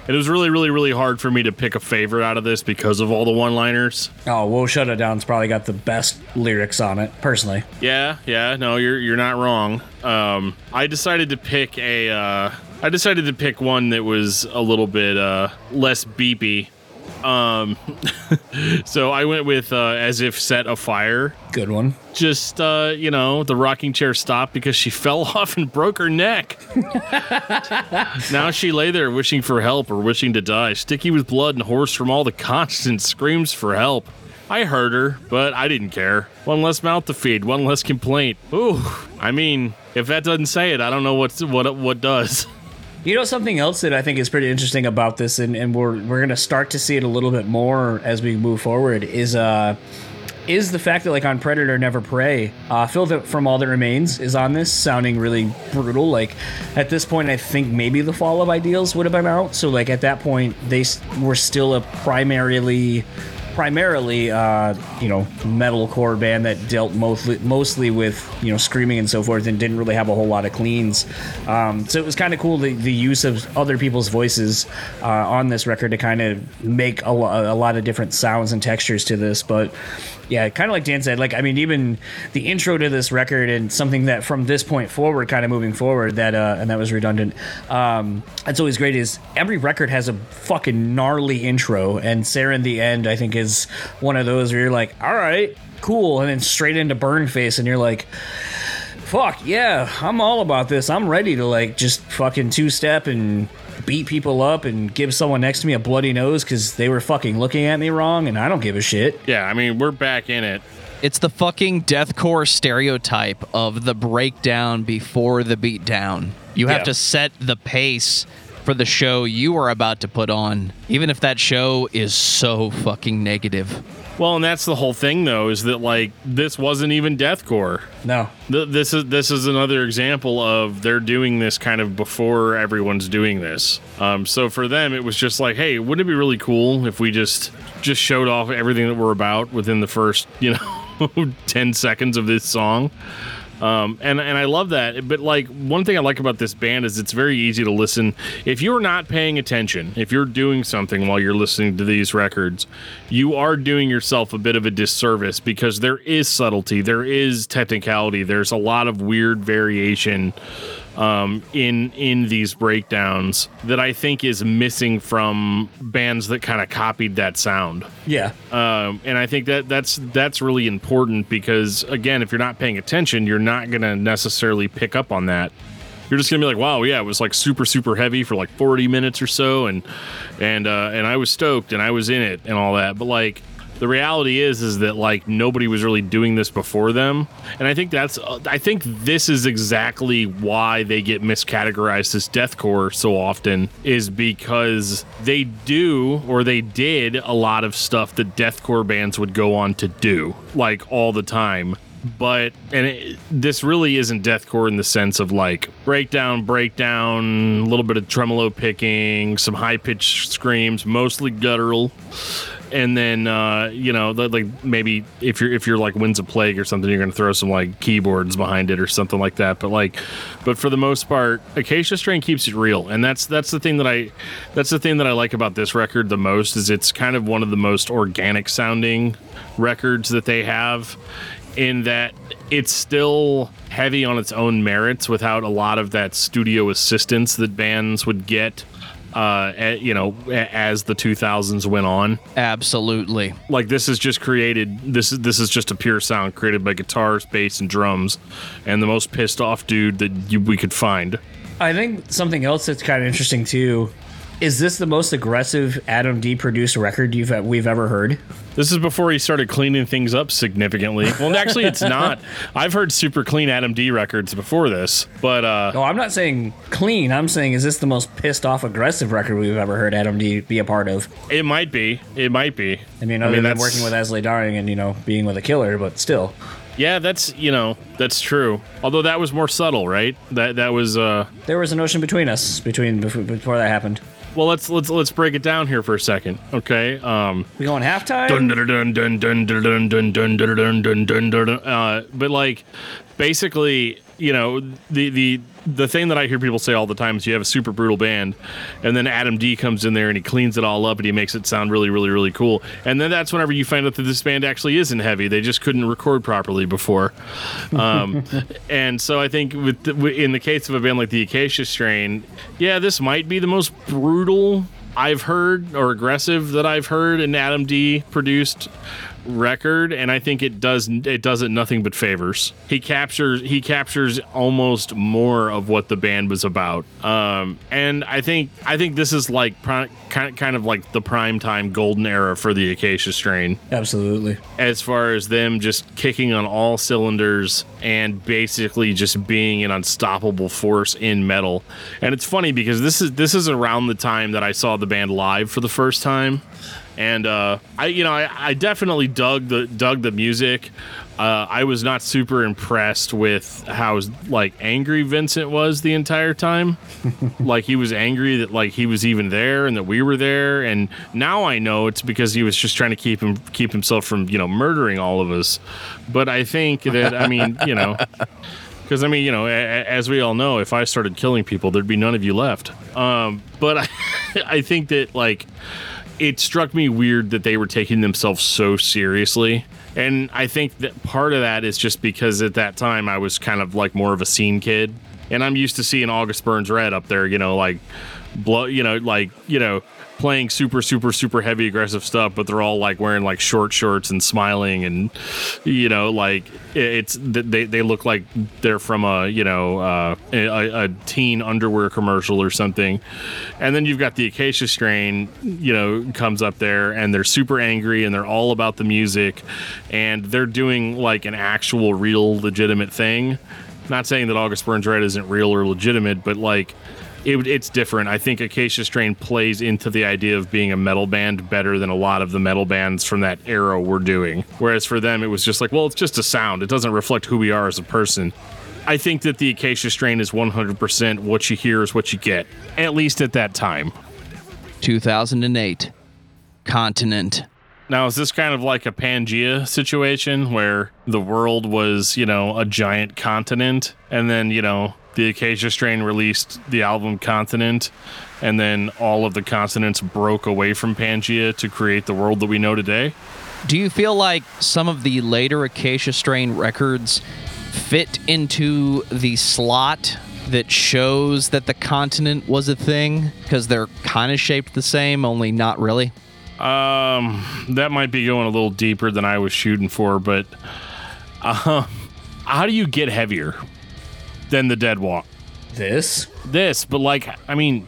S2: it was really, really, really hard for me to pick a favorite out of this because of all the one-liners.
S3: Oh, "We'll Shut It Down's probably got the best lyrics on it, personally.
S2: Yeah, yeah, no, you're you're not wrong. Um, I decided to pick a. Uh, I decided to pick one that was a little bit uh, less beepy. Um, so I went with uh, as if set afire.
S3: Good one.
S2: Just uh, you know, the rocking chair stopped because she fell off and broke her neck. now she lay there wishing for help or wishing to die, sticky with blood and hoarse from all the constant screams for help. I heard her, but I didn't care. One less mouth to feed, one less complaint. Ooh, I mean, if that doesn't say it, I don't know what what what does.
S3: You know something else that I think is pretty interesting about this, and, and we're we're gonna start to see it a little bit more as we move forward. Is uh, is the fact that like on Predator Never Prey, uh, Phil from All That Remains is on this, sounding really brutal. Like at this point, I think maybe the Fall of Ideals would have been out. So like at that point, they were still a primarily primarily uh, you know metalcore band that dealt mostly mostly with you know screaming and so forth and didn't really have a whole lot of cleans. Um, so it was kind of cool the, the use of other people's voices uh, on this record to kind of make a, lo- a lot of different sounds and textures to this but yeah kind of like dan said like i mean even the intro to this record and something that from this point forward kind of moving forward that uh, and that was redundant um, that's always great is every record has a fucking gnarly intro and sarah in the end i think is one of those where you're like all right cool and then straight into burn face and you're like fuck yeah i'm all about this. I'm ready to like just fucking two step and beat people up and give someone next to me a bloody nose because they were fucking looking at me wrong and i don't give a shit
S2: Yeah, I mean, we're back in it.
S1: It's the fucking deathcore stereotype of the breakdown before the beatdown. You have
S3: Yeah.
S1: to set the pace for the show you are about to put on, even if that show is so fucking negative.
S2: Well, and that's the whole thing, though, is that like this wasn't even deathcore.
S3: no
S2: Th- This is this is another example of they're doing this kind of before everyone's doing this. Um, so for them, it was just like, hey, wouldn't it be really cool if we just just showed off everything that we're about within the first, you know, ten seconds of this song? Um, and and I love that. But like one thing I like about this band is it's very easy to listen. If you're not paying attention, if you're doing something while you're listening to these records, you are doing yourself a bit of a disservice because there is subtlety, there is technicality, there's a lot of weird variation um, in in these breakdowns that I think is missing from bands that kind of copied that sound.
S3: yeah
S2: Um, and I think that that's that's really important because again, if you're not paying attention, you're not gonna necessarily pick up on that. You're just gonna be like, "Wow, yeah, it was like super super heavy for like 40 minutes or so," and and uh, and I was stoked and I was in it and all that. But like, the reality is is that like nobody was really doing this before them, and I think that's uh, I think this is exactly why they get miscategorized as deathcore so often is because they do or they did a lot of stuff that deathcore bands would go on to do like all the time. But and it, this really isn't deathcore in the sense of like breakdown breakdown a little bit of tremolo picking some high pitched screams mostly guttural and then uh, you know like maybe if you're if you're like Winds of Plague or something you're gonna throw some like keyboards behind it or something like that. But like but for the most part acacia strain keeps it real. And that's that's the thing that i that's the thing that i like about this record the most is it's kind of one of the most organic sounding records that they have in that it's still heavy on its own merits without a lot of that studio assistance that bands would get uh, you know, as the 2000s went on,
S1: Absolutely.
S2: like this is just created. This is this is just a pure sound created by guitars, bass, and drums, and the most pissed off dude that you, we could find.
S3: I think something else that's kind of interesting too is this the most aggressive Adam D produced record you've we've ever heard?
S2: This is before he started cleaning things up significantly. Well, actually, it's not. I've heard super clean Adam D records before this, but uh,
S3: No, I'm not saying clean. I'm saying is this the most pissed off aggressive record we've ever heard Adam D be a part of?
S2: it might be. It might be.
S3: I mean, other than
S2: that's-
S3: working with As I Lay Dying and you know being with a killer, but still.
S2: Yeah, that's you know that's true. Although that was more subtle, right? That that was. uh
S3: There was an ocean between us between before that happened.
S2: Well, let's let's let's break it down here for a second, okay? Um,
S3: We going halftime?
S2: dun dun dun dun dun dun dun dun dun dun dun dun. Uh, but like, basically, you know, the the the thing that I hear people say all the time is you have a super brutal band, and then Adam D comes in there and he cleans it all up and he makes it sound really really really cool. And then that's whenever you find out that this band actually isn't heavy. They just couldn't record properly before. Um, and so I think with the, in the case of a band like the Acacia Strain, yeah, this might be the most brutal I've heard or aggressive that I've heard an Adam D produced record and I think it does it does it nothing but favors. He captures he captures almost more of what the band was about. Um and I think I think this is like kind kind of like the prime time golden era for the Acacia strain
S3: Absolutely.
S2: as far as them just kicking on all cylinders and basically just being an unstoppable force in metal. And it's funny because this is this is around the time that I saw the band live for the first time. And uh, I, you know, I, I definitely dug the dug the music. Uh, I was not super impressed with how like angry Vincent was the entire time. like he was angry that like he was even there and that we were there. And now I know it's because he was just trying to keep him keep himself from you know murdering all of us. But I think that I mean you know. Because I mean, you know, a- as we all know, if I started killing people, there'd be none of you left. Um, but I, I think that like it struck me weird that they were taking themselves so seriously. And I think that part of that is just because at that time I was kind of like more of a scene kid. And I'm used to seeing August Burns Red up there, you know, like blow, you know, like, you know, playing super, super, super heavy aggressive stuff, but they're all like wearing like short shorts and smiling, and you know, like it's they they look like they're from a you know uh, a, a teen underwear commercial or something. And then you've got the Acacia Strain, you know, comes up there, and they're super angry, and they're all about the music, and they're doing like an actual, real, legitimate thing. Not saying that August Burns Red isn't real or legitimate, but like it, it's different. I think Acacia Strain plays into the idea of being a metal band better than a lot of the metal bands from that era were doing. Whereas for them, it was just like, well, it's just a sound. It doesn't reflect who we are as a person. I think that the Acacia Strain is 100% what you hear is what you get, at least at that time.
S1: 2008. Continent.
S2: Now, is this kind of like a Pangea situation where the world was, you know, a giant continent and then, you know, the Acacia Strain released the album Continent, and then all of the continents broke away from Pangea to create the world that we know today.
S1: Do you feel like some of the later Acacia Strain records fit into the slot that shows that the continent was a thing? Because they're kind of shaped the same, only not really.
S2: Um, that might be going a little deeper than I was shooting for, but uh, how do you get heavier than the Dead Walk?
S3: This?
S2: This, but like, I mean,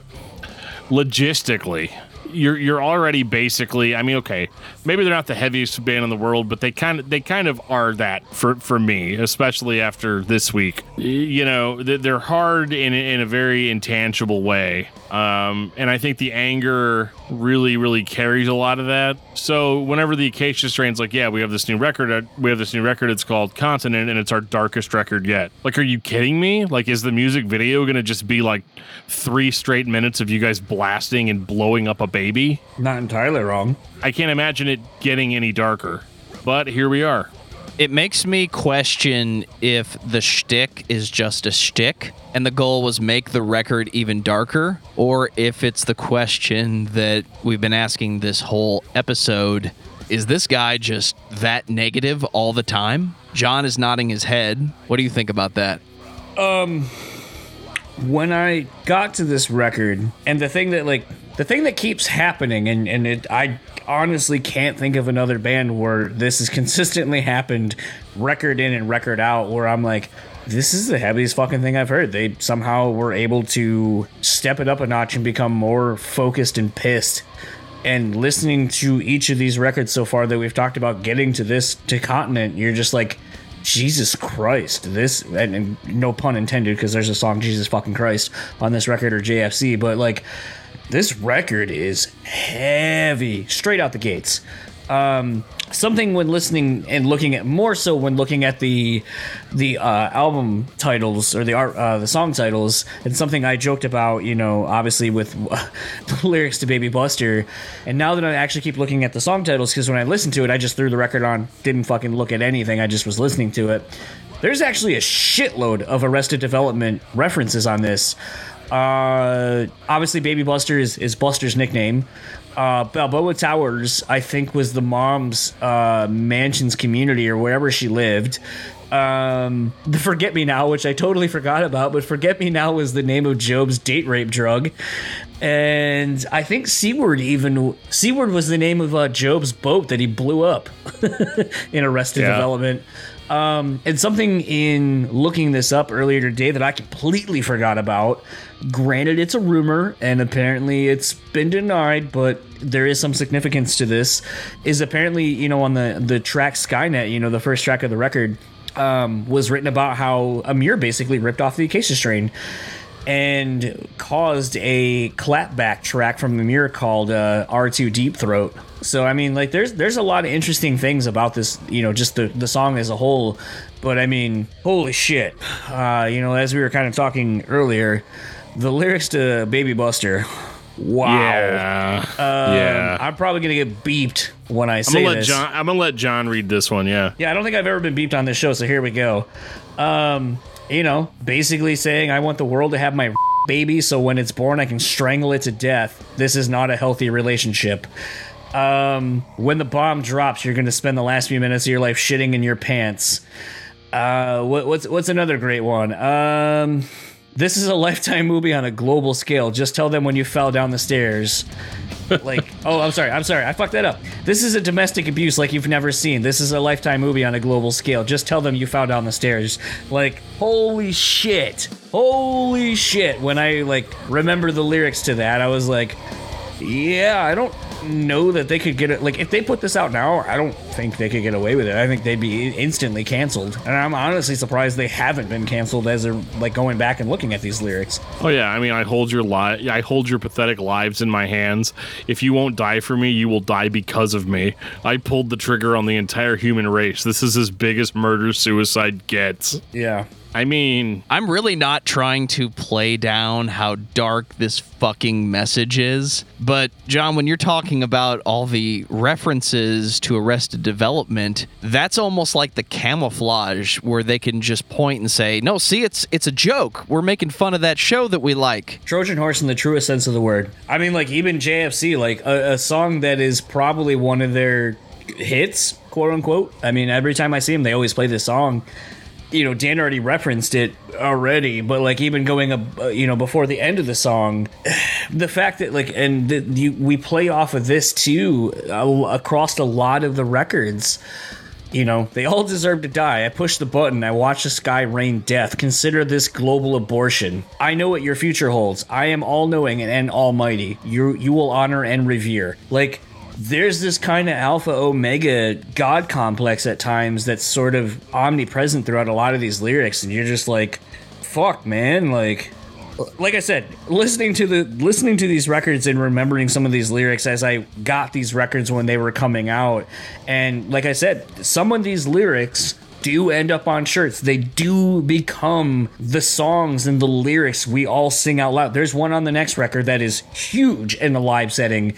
S2: logistically, you're you're already basically. I mean, okay, maybe they're not the heaviest band in the world, but they kind of they kind of are that for for me, especially after this week. You know, they're hard in in a very intangible way, um, and I think the anger really really carries a lot of that. So whenever the Acacia Strain's like, yeah, we have this new record, we have this new record. It's called Continent, and it's our darkest record yet. Like, are you kidding me? Like, is the music video gonna just be like three straight minutes of you guys blasting and blowing up a baby?
S3: Not entirely wrong.
S2: I can't imagine it getting any darker. But here we are.
S1: It makes me question if the shtick is just a shtick and the goal was make the record even darker, or if it's the question that we've been asking this whole episode is this guy just that negative all the time? John is nodding his head. What do you think about that?
S3: Um when I got to this record, and the thing that like the thing that keeps happening, and and it, I honestly can't think of another band where this has consistently happened, record in and record out, where I'm like, this is the heaviest fucking thing I've heard. They somehow were able to step it up a notch and become more focused and pissed. And listening to each of these records so far that we've talked about getting to this to continent, you're just like, Jesus Christ, this and, and no pun intended because there's a song Jesus fucking Christ on this record or JFC, but like this record is heavy straight out the gates. Um, something when listening and looking at more so when looking at the the uh, album titles or the art uh, the song titles and something I joked about you know obviously with the lyrics to Baby Buster. And now that I actually keep looking at the song titles because when I listened to it I just threw the record on didn't fucking look at anything I just was listening to it. There's actually a shitload of Arrested Development references on this uh, obviously Baby Buster is, is Buster's nickname uh, Balboa Towers, I think, was the mom's uh, mansion's community or wherever she lived. Um, the Forget Me Now, which I totally forgot about, but Forget Me Now was the name of Gob's date rape drug. And I think Seaward even Seaward was the name of uh, Gob's boat that he blew up in Arrested
S2: Yeah.
S3: Development. Um, and something in looking this up earlier today that I completely forgot about. Granted, it's a rumor, and apparently it's been denied, but there is some significance to this. Is apparently, you know, on the the track Skynet, you know, the first track of the record, um, was written about how Emmure basically ripped off the Acacia strain and caused a clapback track from Emmure called uh, R2 Deep Throat. So I mean, like, there's there's a lot of interesting things about this, you know, just the the song as a whole. But I mean, holy shit, uh, you know, as we were kind of talking earlier, the lyrics to Baby Buster. Wow.
S2: Yeah.
S3: Um,
S2: yeah.
S3: I'm probably gonna get beeped when I
S2: I'm
S3: say
S2: gonna let
S3: this.
S2: John. I'm gonna let John read this one. Yeah.
S3: Yeah, I don't think I've ever been beeped on this show, so here we go. Um, you know, basically saying I want the world to have my baby, so when it's born, I can strangle it to death. This is not a healthy relationship. Um, when the bomb drops, you're going to spend the last few minutes of your life shitting in your pants. Uh, what, what's what's another great one? Um, this is a lifetime movie on a global scale. Just tell them when you fell down the stairs. like, oh, I'm sorry, I'm sorry, I fucked that up. This is a domestic abuse like you've never seen. This is a lifetime movie on a global scale. Just tell them you fell down the stairs. Like, holy shit, holy shit. When I like remember the lyrics to that, I was like, yeah, I don't know that they could get it. Like, if they put this out now, I don't think they could get away with it. I think they'd be instantly canceled. And I'm honestly surprised they haven't been canceled as they're like going back and looking at these lyrics.
S2: Oh yeah. I mean, I hold your li- I hold your pathetic lives in my hands. If you won't die for me, you will die because of me. I pulled the trigger on the entire human race. This is as big as murder suicide gets.
S3: Yeah.
S2: I mean,
S1: I'm really not trying to play down how dark this fucking message is. But, John, when you're talking about all the references to Arrested Development, that's almost like the camouflage where they can just point and say, no, see, it's it's a joke. We're making fun of that show that we like.
S3: Trojan horse in the truest sense of the word. I mean, like, even JFC, like, a, a song that is probably one of their hits, quote unquote. I mean, every time I see them, they always play this song. You know, Dan already referenced it already, but like even going up, uh, you know, before the end of the song, the fact that like, and the, you, we play off of this too uh, across a lot of the records. You know, they all deserve to die. I push the button. I watch the sky rain death. Consider this global abortion. I know what your future holds. I am all knowing and almighty. You you will honor and revere. Like there's this kind of alpha omega god complex at times that's sort of omnipresent throughout a lot of these lyrics and you're just like fuck man like like I said, listening to the listening to these records and remembering some of these lyrics as I got these records when they were coming out, and like I said, some of these lyrics do end up on shirts. They do become the songs and the lyrics we all sing out loud. There's one on the next record that is huge in the live setting.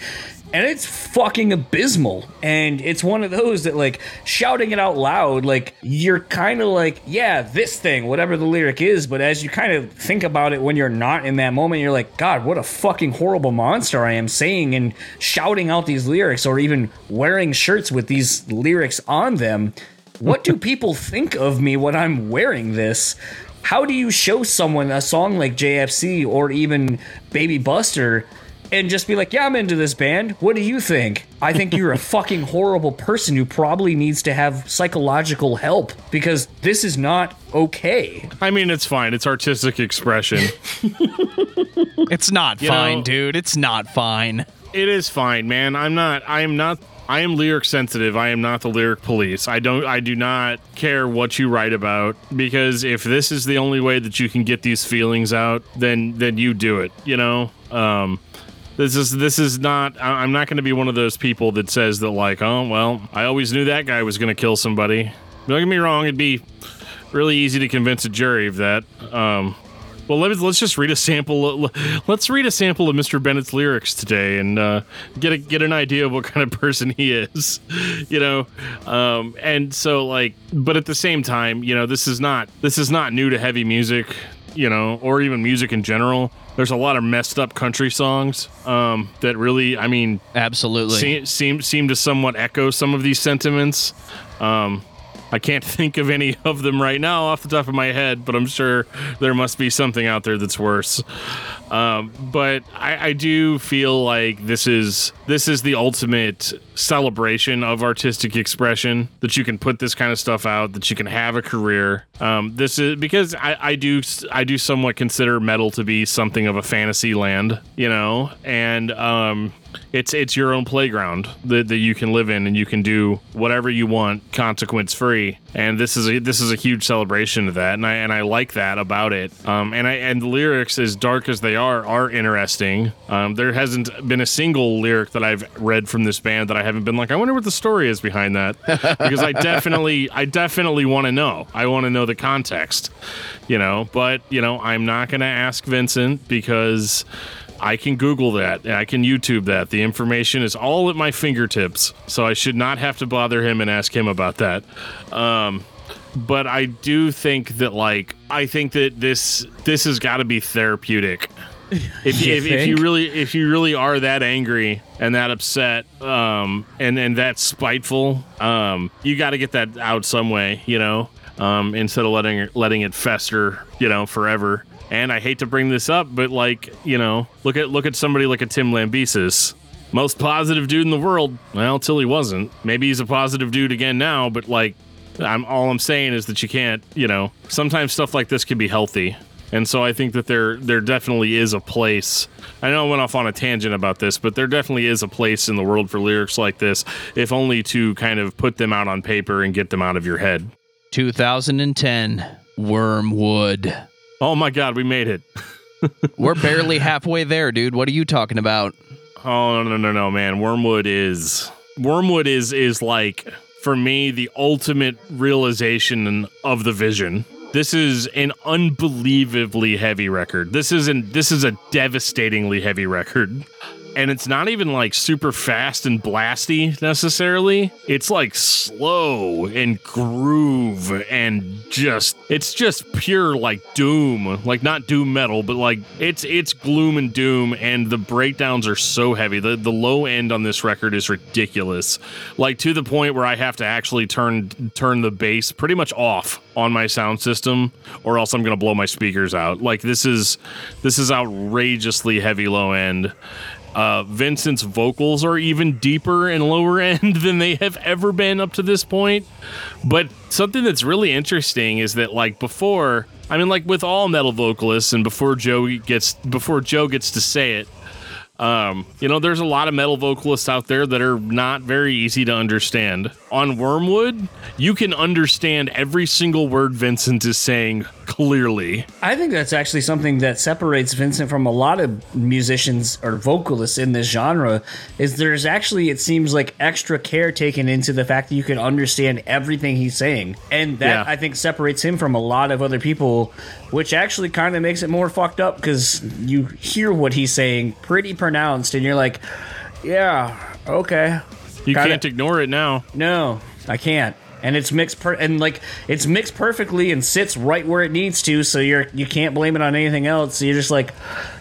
S3: And it's fucking abysmal. And it's one of those that, like, shouting it out loud, like, you're kind of like, yeah, this thing, whatever the lyric is. But as you kind of think about it when you're not in that moment, you're like, God, what a fucking horrible monster I am saying and shouting out these lyrics or even wearing shirts with these lyrics on them. What do people think of me when I'm wearing this? How do you show someone a song like JFC or even Baby Buster and just be like, yeah, I'm into this band. What do you think? I think you're a fucking horrible person who probably needs to have psychological help because this is not okay.
S2: I mean, it's fine. It's artistic expression.
S1: It's not
S2: You
S1: fine,
S2: know-
S1: dude. It's not fine.
S2: it is fine, man. I'm not. I am not. I am lyric sensitive. I am not the lyric police. I don't. I do not care what you write about because if this is the only way that you can get these feelings out, then then you do it. You know. Um, this is this is not. I'm not going to be one of those people that says that like, oh well, I always knew that guy was going to kill somebody. Don't get me wrong. It'd be really easy to convince a jury of that. Um, well, let's let's just read a sample. Let's read a sample of Mr. Bennett's lyrics today and uh, get a, get an idea of what kind of person he is, you know. Um, and so, like, but at the same time, you know, this is not this is not new to heavy music, you know, or even music in general. There's a lot of messed up country songs um, that really, I mean,
S1: Absolutely.
S2: seem, seem seem to somewhat echo some of these sentiments. Um, I can't think of any of them right now off the top of my head, but I'm sure there must be something out there that's worse. Um, but I, I do feel like this is this is the ultimate celebration of artistic expression that you can put this kind of stuff out, that you can have a career. Um, this is because I, I do I do somewhat consider metal to be something of a fantasy land, you know, and um, it's it's your own playground that, that you can live in and you can do whatever you want consequence free. And this is a this is a huge celebration of that. And I and I like that about it. Um and I and the lyrics as dark as they are are interesting. Um there hasn't been a single lyric that I've read from this band that I haven't been like I wonder what the story is behind that. Because I definitely I definitely want to know. I want to know the context you know? But you know I'm not going to ask Vincent because I can Google that. I can YouTube that. The information is all at my fingertips, so I should not have to bother him and ask him about that. Um, but I do think that, like, I think that this this has got to be therapeutic. If you, if, if you really if you really are that angry and that upset um, and and that spiteful, um, you got to get that out some way, you know, um, instead of letting letting it fester, you know, forever. And I hate to bring this up, but like, you know, look at look at somebody like a Tim Lambesis. Most positive dude in the world. Well, till he wasn't. Maybe he's a positive dude again now, but like I'm all I'm saying is that you can't, you know, sometimes stuff like this can be healthy. And so I think that there there definitely is a place. I know I went off on a tangent about this, but there definitely is a place in the world for lyrics like this, if only to kind of put them out on paper and get them out of your head.
S1: 2010 Wormwood.
S2: Oh my god, we made it.
S1: We're barely halfway there, dude. What are you talking about?
S2: Oh no no no man, Wormwood is Wormwood is is like for me the ultimate realization of the vision. This is an unbelievably heavy record. This isn't this is a devastatingly heavy record. And it's not even like super fast and blasty necessarily. It's like slow and groove and just it's just pure like doom. Like not doom metal, but like it's it's gloom and doom and the breakdowns are so heavy. The the low end on this record is ridiculous. Like to the point where I have to actually turn turn the bass pretty much off on my sound system or else I'm going to blow my speakers out. Like this is this is outrageously heavy low end. Uh, Vincent's vocals are even deeper and lower end than they have ever been up to this point. But something that's really interesting is that like before, I mean like with all metal vocalists and before Joe gets before Joe gets to say it, um, you know, there's a lot of metal vocalists out there that are not very easy to understand. On Wormwood, you can understand every single word Vincent is saying clearly.
S3: I think that's actually something that separates Vincent from a lot of musicians or vocalists in this genre is there's actually it seems like extra care taken into the fact that you can understand everything he's saying. And that
S2: Yeah.
S3: I think separates him from a lot of other people, which actually kind of makes it more fucked up cuz you hear what he's saying pretty pronounced and you're like, yeah, okay.
S2: You
S3: Kinda-
S2: can't ignore it now.
S3: No, I can't. And it's mixed per- and like it's mixed perfectly and sits right where it needs to, so you're you can't blame it on anything else. So you're just like,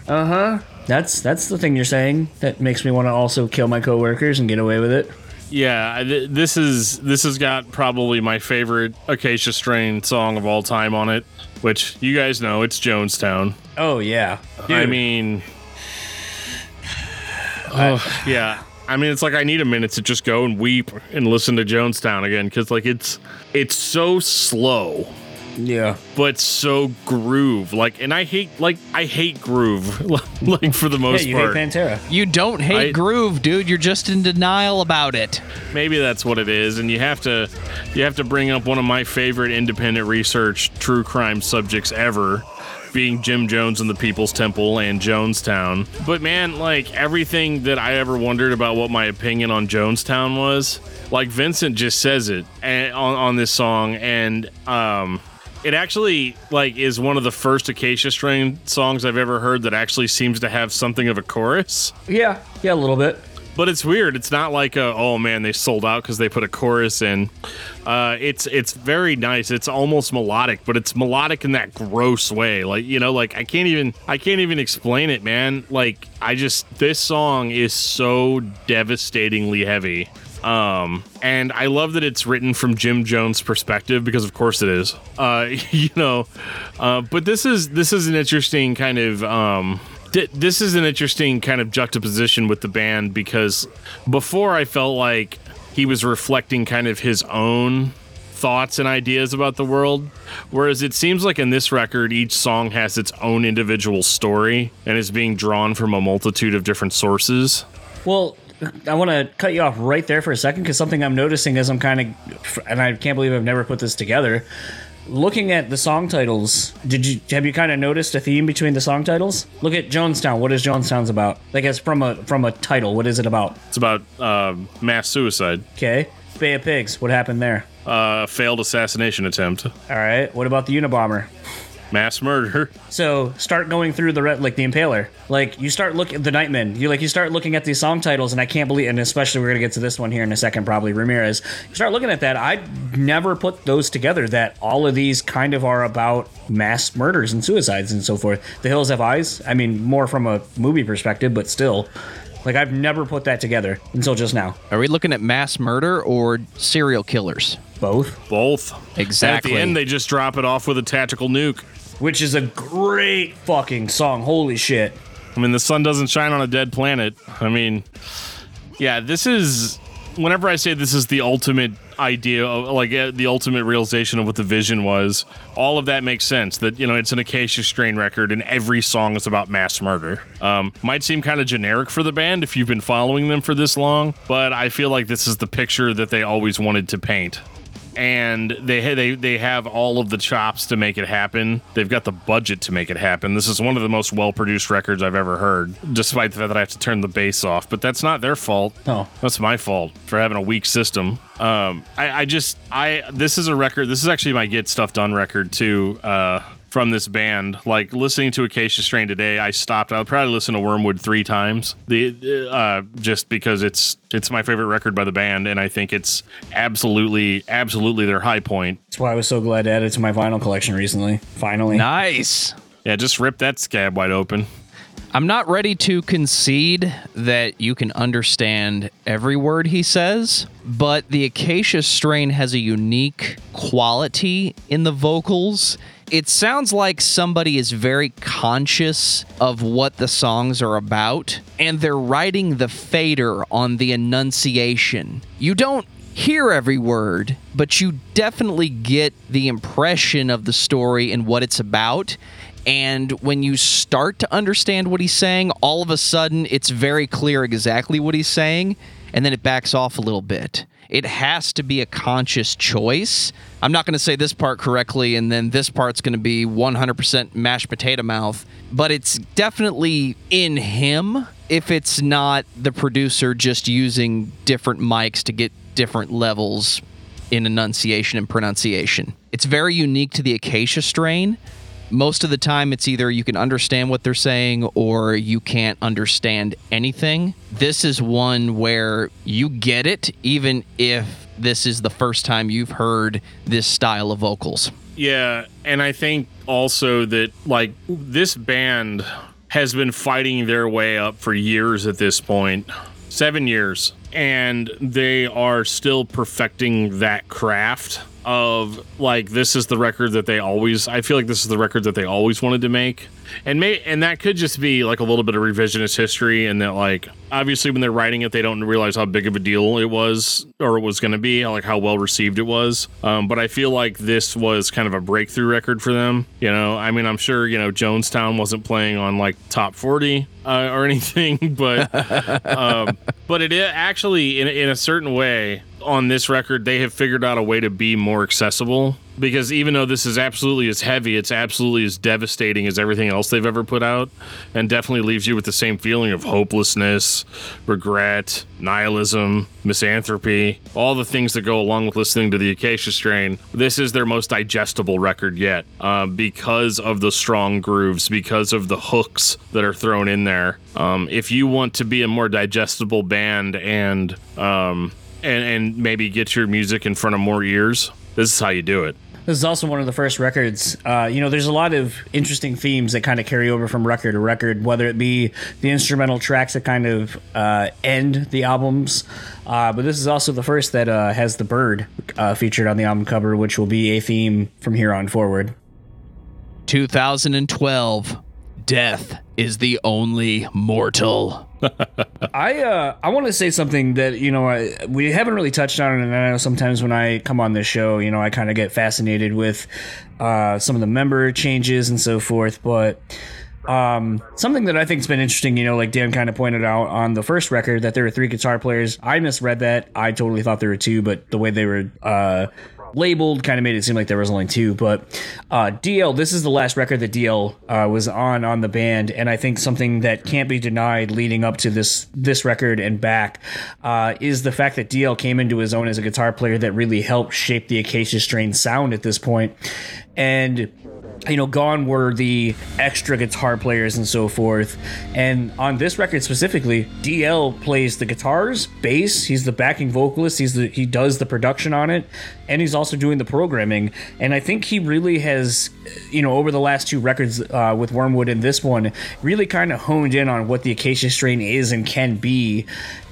S3: uh huh. That's that's the thing you're saying that makes me want to also kill my coworkers and get away with it.
S2: Yeah, th- this is this has got probably my favorite Acacia Strain song of all time on it, which you guys know it's Jonestown.
S3: Oh yeah,
S2: I mean, oh yeah. I mean, it's like I need a minute to just go and weep and listen to Jonestown again because like it's it's so slow
S3: yeah.
S2: but so groove like and I hate like I hate groove like for the
S3: Yeah,
S2: most
S3: you
S2: part.
S3: hate Pantera.
S1: You don't hate
S2: I-
S1: groove, dude. You're just in denial about it.
S2: maybe that's what it is and you have to you have to bring up one of my favorite independent research true crime subjects ever being Jim Jones and the People's Temple and Jonestown. But man, like everything that I ever wondered about what my opinion on Jonestown was, like Vincent just says it and, on, on this song and um it actually like is one of the first Acacia Strain songs I've ever heard that actually seems to have something of a chorus.
S3: Yeah, yeah, a little bit.
S2: But it's weird. It's not like a, oh man, they sold out because they put a chorus in. Uh, it's it's very nice. It's almost melodic, but it's melodic in that gross way. Like you know, like I can't even I can't even explain it, man. Like I just this song is so devastatingly heavy. Um, and I love that it's written from Jim Jones' perspective because of course it is. Uh, you know, uh, but this is this is an interesting kind of um th- this is an interesting kind of juxtaposition with the band because before I felt like he was reflecting kind of his own thoughts and ideas about the world whereas it seems like in this record each song has its own individual story and is being drawn from a multitude of different sources
S3: Well, I want to cut you off right there for a second because something I'm noticing as I'm kind of, and I can't believe I've never put this together. Looking at the song titles, did you have you kind of noticed a theme between the song titles? Look at Jonestown. What is Jonestown's about? Like, as from a from a title, what is it about?
S2: It's about uh, mass suicide,
S3: Okay, Bay of Pigs. What happened there?
S2: uh, failed assassination attempt,
S3: All right. What about the Unabomber?
S2: Mass murder.
S3: So start going through the re- like the Impaler. Like you start looking the Nightmen. You like you start looking at these song titles, and I can't believe. And especially we're gonna get to this one here in a second, probably Ramirez. You start looking at that. I never put those together. That all of these kind of are about mass murders and suicides and so forth. The Hills Have Eyes. I mean, more from a movie perspective, but still. Like I've never put that together until just now.
S1: Are we looking at mass murder or serial killers?
S3: Both,
S2: Both.
S1: Exactly.
S2: And at the end, they just drop it off with a tactical nuke.
S3: Which is a great fucking song. Holy shit.
S2: I mean, the sun doesn't shine on a dead planet. I mean, yeah, this is. Whenever I say this is the ultimate idea, of, like uh, the ultimate realization of what the vision was, all of that makes sense. That you know, it's an Acacia Strain record, and every song is about mass murder. Um, might seem kind of generic for the band if you've been following them for this long, but I feel like this is the picture that they always wanted to paint and they they they have all of the chops to make it happen. They've got the budget to make it happen. This is one of the most well produced records I've ever heard, despite the fact that I have to turn the bass off. But that's not their fault.
S3: No.
S2: that's my fault for having a weak system. Um, I, I just I this is a record. This is actually my get stuff done record too. Uh, from this band, like listening to Acacia Strain today, I stopped. I'll probably listen to Wormwood three times. The uh, just because it's it's my favorite record by the band, and I think it's absolutely absolutely their high point.
S3: That's why I was so glad to add it to my vinyl collection recently. Finally.
S1: Nice.
S2: Yeah, just rip that scab wide open.
S1: I'm not ready to concede that you can understand every word he says, but the Acacia strain has a unique quality in the vocals. It sounds like somebody is very conscious of what the songs are about, and they're writing the fader on the enunciation. You don't hear every word, but you definitely get the impression of the story and what it's about. And when you start to understand what he's saying, all of a sudden it's very clear exactly what he's saying, and then it backs off a little bit. It has to be a conscious choice. I'm not going to say this part correctly, and then this part's going to be 100% mashed potato mouth, but it's definitely in him if it's not the producer just using different mics to get different levels in enunciation and pronunciation. It's very unique to the Acacia strain. Most of the time, it's either you can understand what they're saying or you can't understand anything. This is one where you get it, even if this is the first time you've heard this style of vocals.
S2: Yeah, and I think also that like this band has been fighting their way up for years at this point. 7 years and they are still perfecting that craft of like this is the record that they always I feel like this is the record that they always wanted to make. And may and that could just be like a little bit of revisionist history and that like obviously when they're writing it they don't realize how big of a deal it was or it was going to be like how well received it was um, but i feel like this was kind of a breakthrough record for them you know i mean i'm sure you know jonestown wasn't playing on like top 40 uh, or anything but um, but it actually in, in a certain way on this record they have figured out a way to be more accessible. Because even though this is absolutely as heavy it's absolutely as devastating as everything else they've ever put out and definitely leaves you with the same feeling of hopelessness regret nihilism misanthropy all the things that go along with listening to the acacia strain. This is their most digestible record yet uh, because of the strong grooves because of the hooks that are thrown in there. Um, if you want to be a more digestible band and um, and, and maybe get your music in front of more ears this is how you do it
S3: This is also one of the first records. Uh, you know, there's a lot of interesting themes that kind of carry over from record to record, whether it be the instrumental tracks that kind of uh, end the albums. Uh, but this is also the first that uh, has the bird uh, featured on the album cover, which will be a theme from here on forward.
S1: 2012 Death is the only mortal.
S3: I uh, I want to say something that you know I, we haven't really touched on, and I know sometimes when I come on this show, you know, I kind of get fascinated with uh, some of the member changes and so forth. But Um, something that I think's been interesting, you know, like Dan kind of pointed out on the first record that there were three guitar players. I misread that. I totally thought there were two, but the way they were uh, labeled kind of made it seem like there was only two. But uh, DL, this is the last record that DL uh, was on on the band, and I think something that can't be denied leading up to this this record and back uh, is the fact that DL came into his own as a guitar player that really helped shape the Acacia Strain sound at this point, and you know, gone were the extra guitar players and so forth. And on this record specifically, DL plays the guitars, bass. He's the backing vocalist. He's the he does the production on it, and he's also doing the programming. And I think he really has, you know, over the last two records uh, with Wormwood and this one, really kind of honed in on what the Acacia Strain is and can be.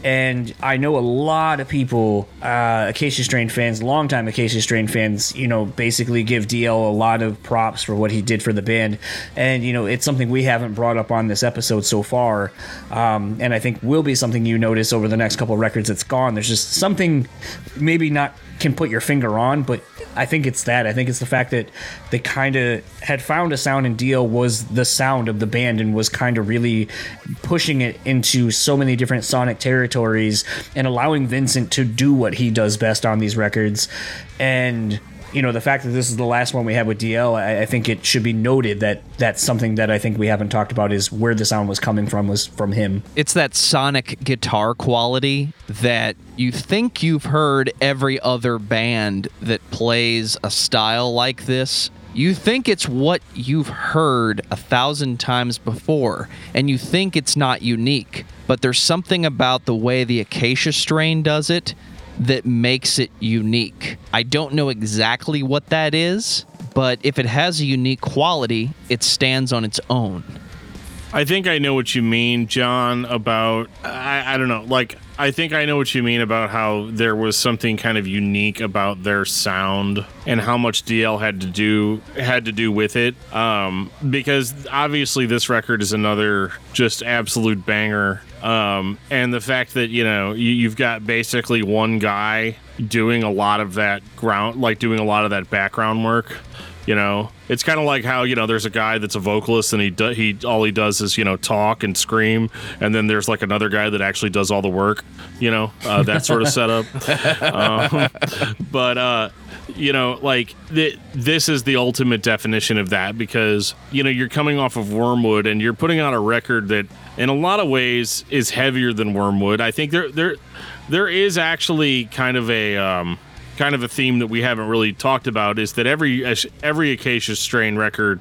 S3: And I know a lot of people, uh, Acacia Strain fans, longtime Acacia Strain fans, you know, basically give DL a lot of props for what he did for the band. And, you know, it's something we haven't brought up on this episode so far. Um, and I think will be something you notice over the next couple records that's gone. There's just something maybe not can put your finger on, but I think it's that. I think it's the fact that they kind of had found a sound and DL was the sound of the band and was kind of really pushing it into so many different sonic territories and allowing Vincent to do what he does best on these records. And you know the fact that this is the last one we have with DL, I, I, think it should be noted that that's something that I think we haven't talked about is where the sound was coming from was from him.
S1: It's that sonic guitar quality that you think you've heard every other band that plays a style like this. You think it's what you've heard a thousand times before, and you think it's not unique. But there's something about the way the Acacia strain does it that makes it unique. I don't know exactly what that is, but if it has a unique quality, it stands on its own.
S2: I think I know what you mean, John, about I, I don't know, like I think I know what you mean about how there was something kind of unique about their sound and how much DL had to do had to do with it. Um, because obviously this record is another just absolute banger. Um, and the fact that you know you, you've got basically one guy doing a lot of that ground, like doing a lot of that background work. You know, it's kind of like how you know there's a guy that's a vocalist and he do, he all he does is you know talk and scream, and then there's like another guy that actually does all the work. You know, uh, that sort of setup. um, but uh, you know, like th- this is the ultimate definition of that because you know you're coming off of Wormwood and you're putting out a record that, in a lot of ways, is heavier than Wormwood. I think there there there is actually kind of a um, kind of a theme that we haven't really talked about is that every every Acacia Strain record,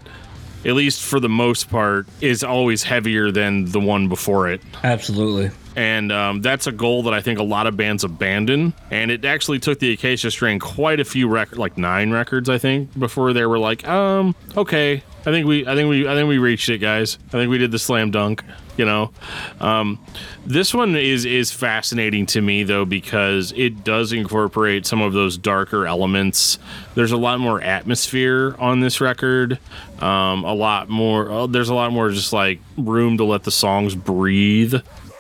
S2: at least for the most part, is always heavier than the one before it.
S3: Absolutely.
S2: And um, that's a goal that I think a lot of bands abandon. And it actually took the Acacia Strain quite a few records, like nine records, I think, before they were like, um, okay, I think we, I think we, I think we reached it, guys. I think we did the slam dunk. You know, um, this one is is fascinating to me though because it does incorporate some of those darker elements. There's a lot more atmosphere on this record. Um, a lot more. Uh, there's a lot more just like room to let the songs breathe.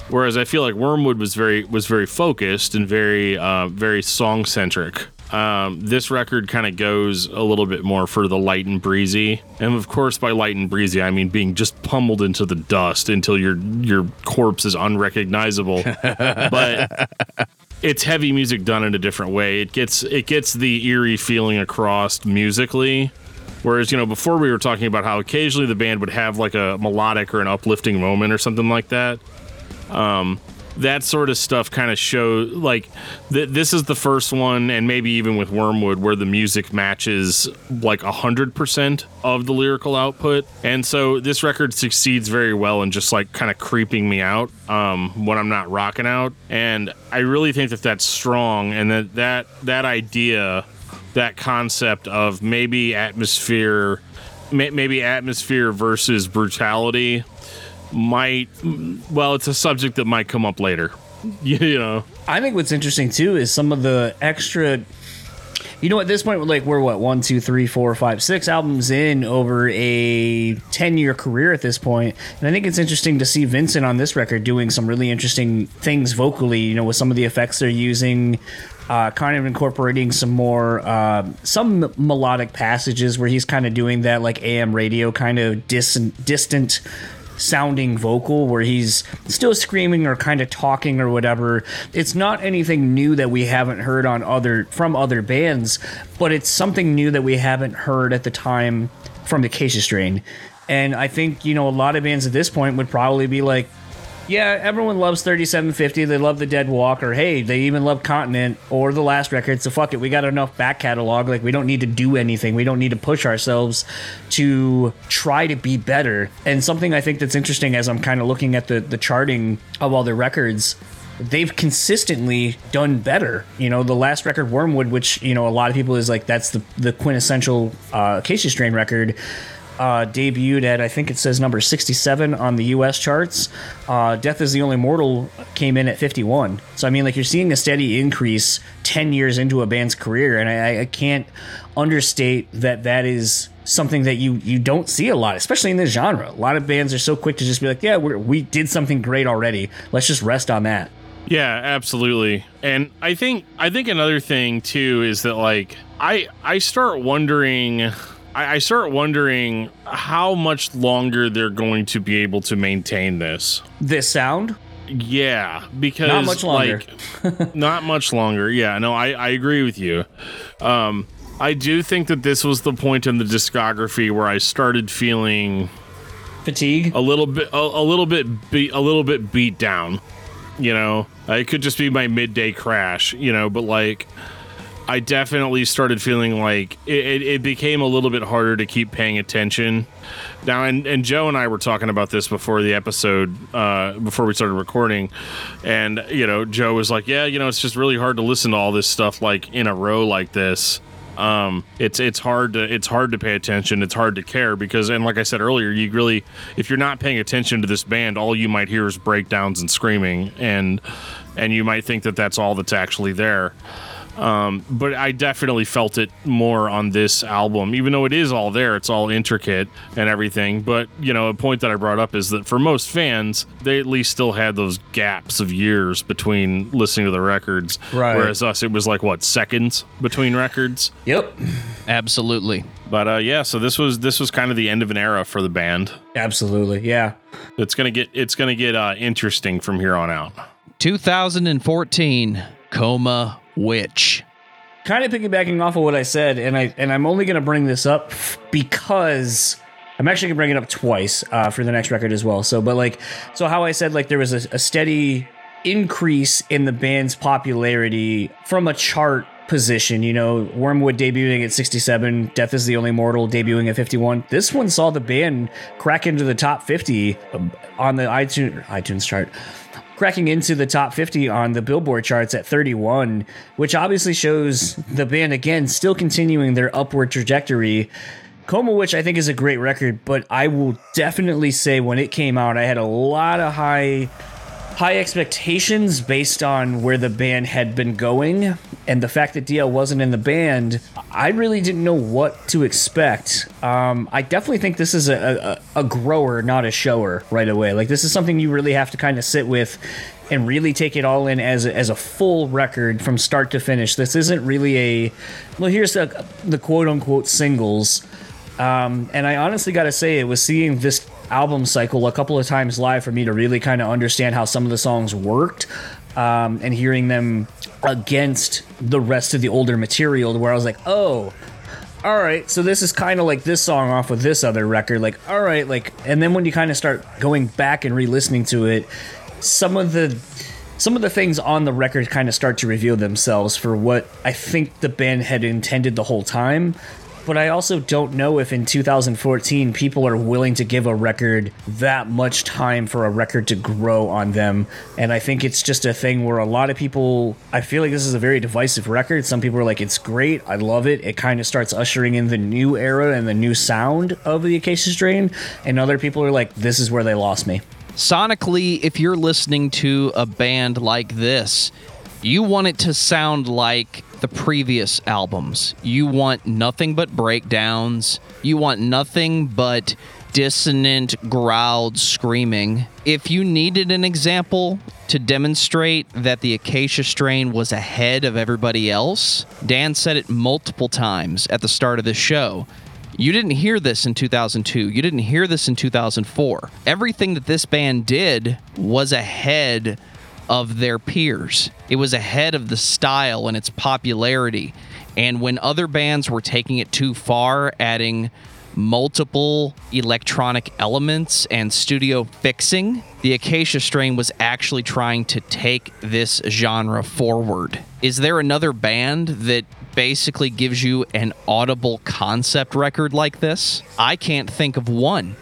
S2: Whereas I feel like Wormwood was very was very focused and very uh, very song centric. Um, this record kind of goes a little bit more for the light and breezy, and of course, by light and breezy, I mean being just pummeled into the dust until your your corpse is unrecognizable. but it's heavy music done in a different way. It gets it gets the eerie feeling across musically. Whereas, you know, before we were talking about how occasionally the band would have like a melodic or an uplifting moment or something like that. Um, that sort of stuff kind of show like th- this is the first one and maybe even with wormwood where the music matches like 100% of the lyrical output. And so this record succeeds very well in just like kind of creeping me out um, when i'm not rocking out. And i really think that that's strong and that that that idea that concept of maybe atmosphere maybe atmosphere versus brutality might well it's a subject that might come up later you know
S3: i think what's interesting too is some of the extra you know, at this point, like we're what one, two, three, four, five, six albums in over a ten-year career at this point, and I think it's interesting to see Vincent on this record doing some really interesting things vocally. You know, with some of the effects they're using, uh, kind of incorporating some more uh, some melodic passages where he's kind of doing that like AM radio kind of distant distant sounding vocal where he's still screaming or kind of talking or whatever. It's not anything new that we haven't heard on other from other bands, but it's something new that we haven't heard at the time from the Acacia Strain. And I think, you know, a lot of bands at this point would probably be like, yeah, everyone loves 3750. They love the Dead Walker. hey, they even love Continent or the last record. So fuck it, we got enough back catalog. Like we don't need to do anything. We don't need to push ourselves to try to be better. And something I think that's interesting as I'm kind of looking at the the charting of all their records. They've consistently done better. You know, the last record, Wormwood, which you know a lot of people is like that's the the quintessential uh, Acacia Strain record uh, debuted at I think it says number 67 on the U.S. charts. Uh, Death is the Only Mortal came in at 51. So I mean, like you're seeing a steady increase 10 years into a band's career, and I, I can't understate that that is something that you you don't see a lot, especially in this genre. A lot of bands are so quick to just be like, yeah, we we did something great already. Let's just rest on that.
S2: Yeah, absolutely. And I think I think another thing too is that like I I start wondering I, I start wondering how much longer they're going to be able to maintain this.
S3: This sound.
S2: Yeah, because
S3: Not much longer.
S2: Like, not much longer. Yeah, no, I, I agree with you. Um, I do think that this was the point in the discography where I started feeling
S3: Fatigue.
S2: a little bit, a, a little bit, be, a little bit beat down. You know, it could just be my midday crash. You know, but like, I definitely started feeling like it, it, it became a little bit harder to keep paying attention. Now, and, and Joe and I were talking about this before the episode, uh, before we started recording, and you know, Joe was like, "Yeah, you know, it's just really hard to listen to all this stuff like in a row like this." um it's it's hard to it's hard to pay attention it's hard to care because and like i said earlier you really if you're not paying attention to this band all you might hear is breakdowns and screaming and and you might think that that's all that's actually there um, but I definitely felt it more on this album, even though it is all there. It's all intricate and everything. But, you know, a point that I brought up is that for most fans, they at least still had those gaps of years between listening to the records.
S3: Right.
S2: Whereas us, it was like, what, seconds between records?
S3: Yep.
S1: Absolutely.
S2: But uh, yeah, so this was this was kind of the end of an era for the band.
S3: Absolutely. Yeah.
S2: It's gonna get it's gonna get uh, interesting from here on out.
S1: 2014 Coma Witch.
S3: kind of piggybacking off of what I said, and I and I'm only going to bring this up because I'm actually going to bring it up twice uh, for the next record as well. So, but like, so how I said like there was a, a steady increase in the band's popularity from a chart position. You know, Wormwood debuting at 67, Death is the Only Mortal debuting at 51. This one saw the band crack into the top 50 on the iTunes iTunes chart cracking into the top 50 on the Billboard charts at 31, which obviously shows the band again still continuing their upward trajectory. Coma Witch I think is a great record, but I will definitely say when it came out, I had a lot of high high expectations based on where the band had been going and the fact that DL wasn't in the band, I really didn't know what to expect. Um, I definitely think this is a, a, a grower, not a shower, right away. Like this is something you really have to kind of sit with and really take it all in as a, as a full record from start to finish. This isn't really a well. Here's the, the quote unquote singles. Um, and I honestly got to say, it was seeing this album cycle a couple of times live for me to really kind of understand how some of the songs worked um, and hearing them against the rest of the older material where I was like, oh, all right, so this is kind of like this song off with this other record. Like, all right, like, and then when you kind of start going back and re listening to it, some of the. Some of the things on the record kind of start to reveal themselves for what I think the band had intended the whole time but I also don't know if in 2014 people are willing to give a record that much time for a record to grow on them. And I think it's just a thing where a lot of people, I feel like this is a very divisive record. Some people are like, it's great, I love it. It kind of starts ushering in the new era and the new sound of the Acacia Strain. And other people are like, this is where they lost me.
S1: Sonically, if you're listening to a band like this, you want it to sound like the previous albums. You want nothing but breakdowns. You want nothing but dissonant, growled screaming. If you needed an example to demonstrate that the Acacia strain was ahead of everybody else, Dan said it multiple times at the start of this show. You didn't hear this in 2002. You didn't hear this in 2004. Everything that this band did was ahead of their peers. It was ahead of the style and its popularity. And when other bands were taking it too far, adding multiple electronic elements and studio fixing, the Acacia Strain was actually trying to take this genre forward. Is there another band that basically gives you an audible concept record like this? I can't think of one.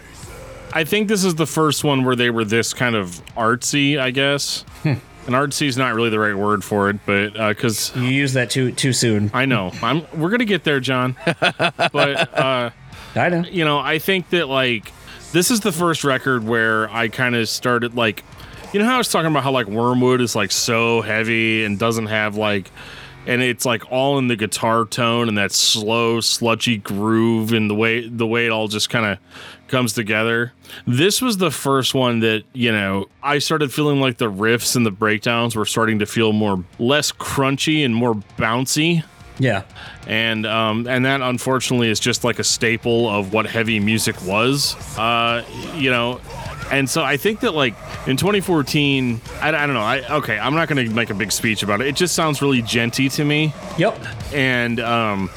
S2: I think this is the first one where they were this kind of artsy, I guess. and artsy is not really the right word for it, but because
S3: You use that too too soon.
S2: I know I'm, we're gonna get there, John. but uh,
S3: I know.
S2: you know, I think that like this is the first record where I kind of started like, you know how I was talking about how like Wormwood is like so heavy and doesn't have like, and it's like all in the guitar tone and that slow sludgy groove and the way the way it all just kind of comes together. This was the first one that you know I started feeling like the riffs and the breakdowns were starting to feel more less crunchy and more bouncy
S3: Yeah.
S2: and um, and that unfortunately is just like a staple of what heavy music was. Uh, you know, and so I think that like in 2014, I, I don't know. I okay, I'm not going to make a big speech about it. It just sounds really djenty to me,
S3: Yep.
S2: and um,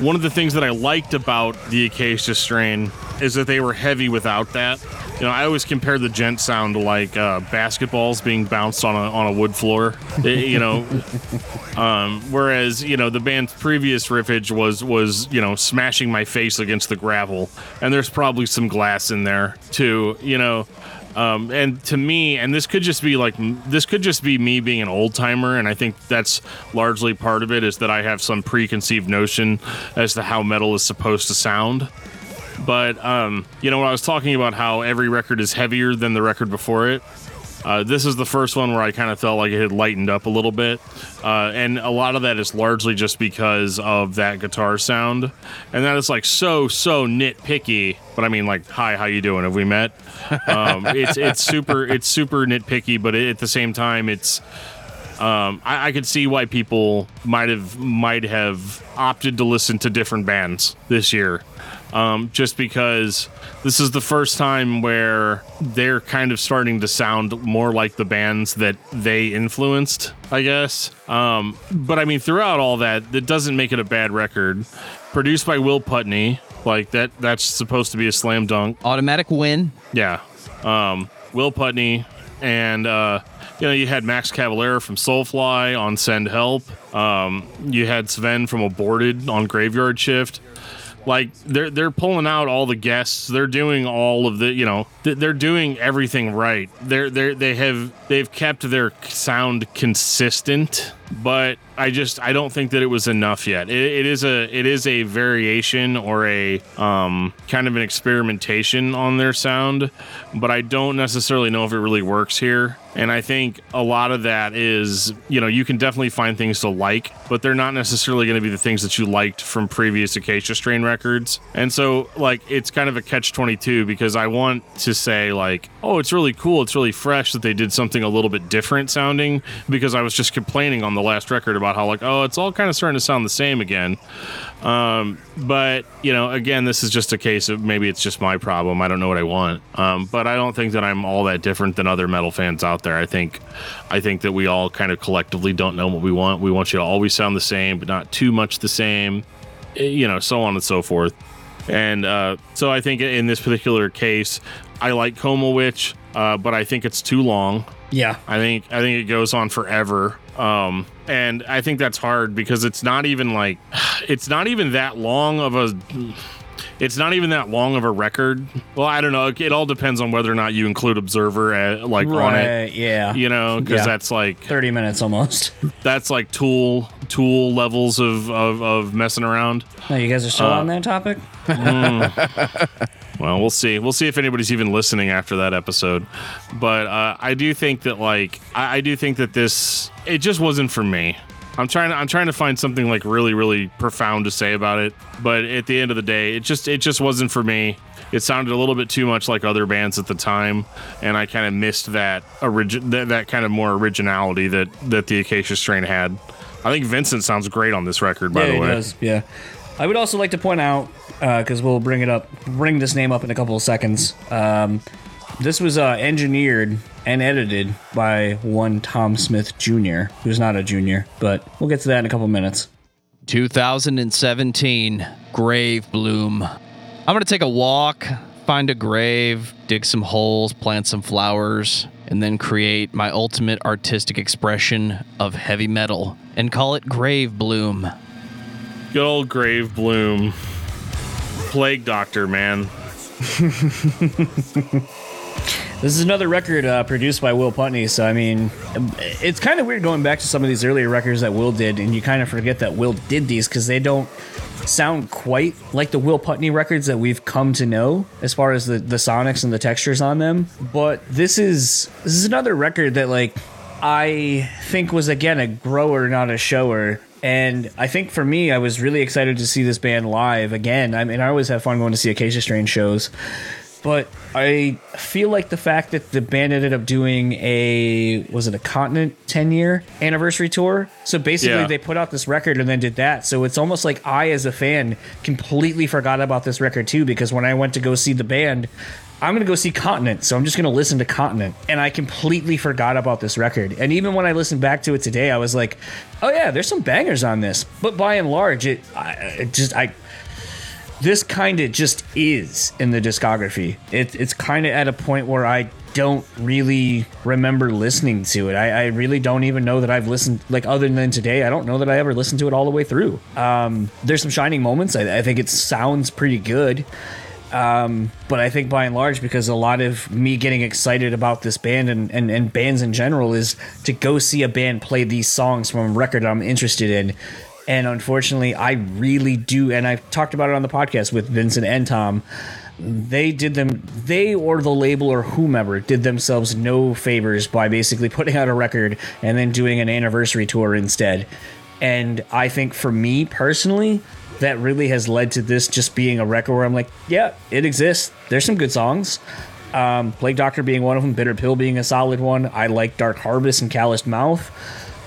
S2: one of the things that I liked about the Acacia strain is that they were heavy without that. You know, I always compare the djent sound to like uh, basketballs being bounced on a on a wood floor. You know, um, whereas you know the band's previous riffage was was you know smashing my face against the gravel, and there's probably some glass in there too. You know. Um, and to me, and this could just be like this could just be me being an old timer, and I think that's largely part of it is that I have some preconceived notion as to how metal is supposed to sound. But um, you know, when I was talking about how every record is heavier than the record before it, uh, this is the first one where I kind of felt like it had lightened up a little bit, uh, and a lot of that is largely just because of that guitar sound, and that is like so so nitpicky. But I mean, like, hi, how you doing? Have we met? Um, it's it's super it's super nitpicky, but at the same time, it's um, I, I could see why people might have might have opted to listen to different bands this year, um, just because this is the first time where they're kind of starting to sound more like the bands that they influenced, I guess. Um, but I mean, throughout all that, that doesn't make it a bad record. Produced by Will Putney, like that. That's supposed to be a slam dunk.
S1: Automatic win.
S2: Yeah. Um, Will Putney and uh, you know you had Max Cavalera from Soulfly on Send Help. Um, you had Sven from Aborted on Graveyard Shift. Like they're they're pulling out all the guests. They're doing all of the you know they're doing everything right. They're they they have they've kept their sound consistent. But I just I don't think that it was enough yet. It, it is a it is a variation or a um, kind of an experimentation on their sound, but I don't necessarily know if it really works here. And I think a lot of that is, you know, you can definitely find things to like, but they're not necessarily going to be the things that you liked from previous Acacia Strain records. And so, like, it's kind of a catch 22 because I want to say, like, oh, it's really cool, it's really fresh that they did something a little bit different sounding because I was just complaining on the last record about how, like, oh, it's all kind of starting to sound the same again. Um, but you know, again, this is just a case of maybe it's just my problem. I don't know what I want. Um, but I don't think that I'm all that different than other metal fans out there. I think, I think that we all kind of collectively don't know what we want. We want you to always sound the same, but not too much the same. eh, You know, so on and so forth. And uh, so I think in this particular case, I like Coma Witch, uh, but I think it's too long.
S3: Yeah.
S2: I think I think it goes on forever. Um, and I think that's hard because it's not even like it's not even that long of a it's not even that long of a record. Well, I don't know. It all depends on whether or not you include Observer uh like on it.
S3: Yeah.
S2: You know, because
S3: Yeah.
S2: that's like
S3: 30 minutes almost.
S2: that's like tool tool levels of, of of messing around.
S3: No, you guys are still
S2: Uh,
S3: on that topic?
S2: Well, we'll see. We'll see if anybody's even listening after that episode. But uh, I do think that, like, I, I do think that this, it just wasn't for me. I'm trying to I'm trying to find something like really really profound to say about it, but at the end of the day, it just it just wasn't for me. It sounded a little bit too much like other bands at the time, and I kind of missed that origin that, that kind of more originality that that the Acacia Strain had. I think Vincent sounds great on this record, by
S3: yeah,
S2: the
S3: he
S2: way.
S3: does. Yeah. I would also like to point out because we'll bring it up, bring this name up in a couple of seconds. Um, this was uh, engineered and edited by one Tom Smith Jr., who's not a junior, but we'll get to that in a couple minutes.
S1: 2017 Gravebloom. I'm going to take a walk, find a grave, dig some holes, plant some flowers, and then create my ultimate artistic expression of heavy metal and call it Gravebloom.
S2: Good old Gravebloom, Plague Doctor, man.
S3: This is another record uh, produced by Will Putney, so I mean, it's kind of weird going back to some of these earlier records that Will did, and you kind of forget that Will did these because they don't sound quite like the Will Putney records that we've come to know as far as the, the sonics and the textures on them. But this is this is another record that like I think was again a grower, not a shower. And I think for me, I was really excited to see this band live again. I mean, I always have fun going to see Acacia Strain shows. But I feel like the fact that the band ended up doing a was it a continent 10 year anniversary tour. So basically
S2: Yeah.
S3: they put out this record and then did that. So it's almost like I as a fan completely forgot about this record too because when I went to go see the band I'm gonna go see Continent, so I'm just gonna listen to Continent, and I completely forgot about this record. And even when I listened back to it today, I was like, "Oh yeah, there's some bangers on this." But by and large, it, I, it just I this kind of just is in the discography. It, it's kind of at a point where I don't really remember listening to it. I, I really don't even know that I've listened, like, other than today, I don't know that I ever listened to it all the way through. Um, there's some shining moments. I, I think it sounds pretty good. Um, but I think by and large, because a lot of me getting excited about this band and, and, and bands in general is to go see a band play these songs from a record I'm interested in. And unfortunately, I really do. And I've talked about it on the podcast with Vincent and Tom. They did them, they or the label or whomever did themselves no favors by basically putting out a record and then doing an anniversary tour instead. And I think for me personally, that really has led to this just being a record where I'm like, yeah, it exists. There's some good songs. Um, Plague Doctor being one of them, Bitter Pill being a solid one. I like Dark Harvest and Calloused Mouth.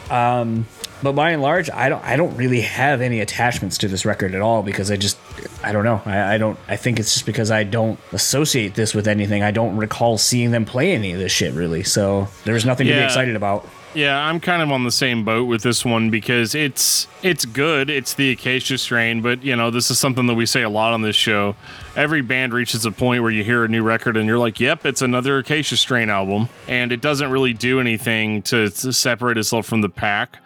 S3: Um, but by and large, I don't I don't really have any attachments to this record at all because I just I don't know. I, I don't I think it's just because I don't associate this with anything. I don't recall seeing them play any of this shit really. So there's nothing to be excited about.
S2: Yeah, I'm kind of on the same boat with this one because it's it's good. It's the acacia strain, but you know, this is something that we say a lot on this show. Every band reaches a point where you hear a new record and you're like, "Yep, it's another acacia strain album." And it doesn't really do anything to, to separate itself from the pack.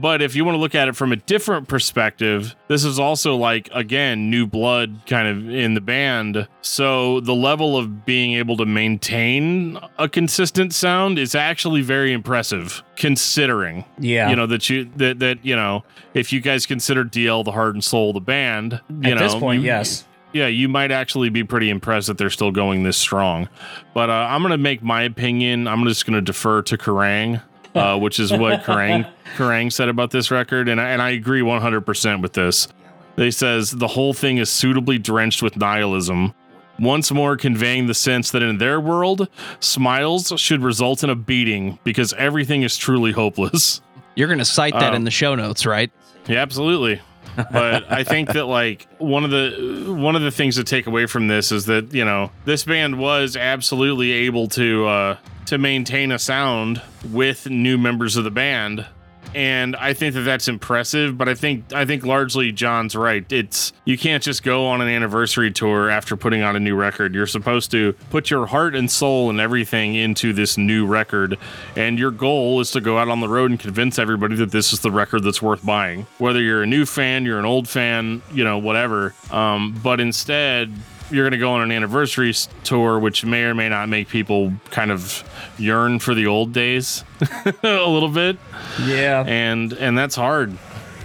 S2: But if you want to look at it from a different perspective, this is also like, again, new blood kind of in the band. So the level of being able to maintain a consistent sound is actually very impressive considering.
S3: Yeah.
S2: You know, that you, that, that, you know, if you guys consider DL the heart and soul of the band, you
S3: At
S2: know,
S3: this point,
S2: you-
S3: yes.
S2: yeah, you might actually be pretty impressed that they're still going this strong. But uh, I'm going to make my opinion. I'm just going to defer to Kerrang, uh, which is what Kerrang, Kerrang said about this record. And I, and I agree 100% with this. They says the whole thing is suitably drenched with nihilism. Once more conveying the sense that in their world, smiles should result in a beating because everything is truly hopeless.
S1: You're going to cite that
S2: Um,
S1: in the show notes, right?
S2: Yeah, absolutely. But I think that like one of the one of the things to take away from this is that you know this band was absolutely able to uh, to maintain a sound with new members of the band, and I think that that's impressive. But I think I think largely John's right. It's you can't just go on an anniversary tour after putting out a new record. You're supposed to put your heart and soul and everything into this new record, and your goal is to go out on the road and convince everybody that this is the record that's worth buying. Whether you're a new fan, you're an old fan, you know, whatever. Um, but instead. You're going to go on an anniversary tour, which may or may not make people kind of yearn for the old days a little bit
S3: Yeah.
S2: and and that's hard.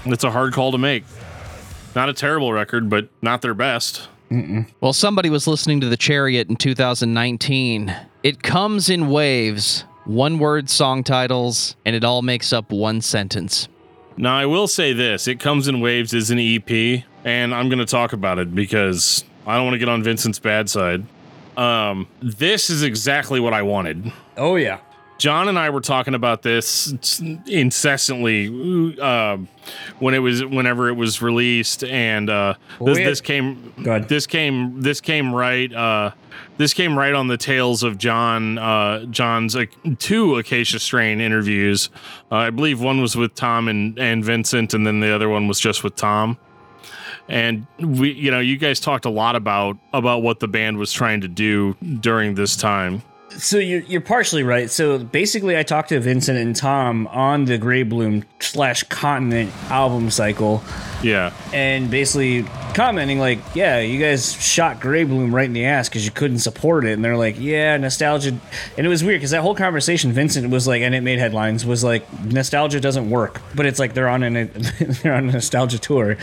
S2: It's a hard call to make. Not a terrible record, but not their best.
S1: Well, somebody was listening to The Chariot in 2019. It comes in waves, one word song titles, and it all makes up one sentence.
S2: Now, I will say this It Comes in Waves is an EP, and I'm going to talk about it because I don't want to get on Vincent's bad side. Um, this is exactly what I wanted.
S3: Oh yeah.
S2: John and I were talking about this incessantly uh, when it was whenever it was released, and uh, this, this came this came this came right uh, this came right on the tails of John uh, John's two Acacia Strain interviews. Uh, I believe one was with Tom and and Vincent, and then the other one was just with Tom. And we, you know, you guys talked a lot about about what the band was trying to do during this time.
S3: So you're you're partially right. So basically, I talked to Vincent and Tom on the Gravebloom slash Continent album cycle,
S2: Yeah.
S3: and basically commenting like, "Yeah, you guys shot Gravebloom right in the ass because you couldn't support it." And they're like, "Yeah, nostalgia." And it was weird because that whole conversation, Vincent was like, and it made headlines, was like, "Nostalgia doesn't work," but it's like they're on an they're on a nostalgia tour.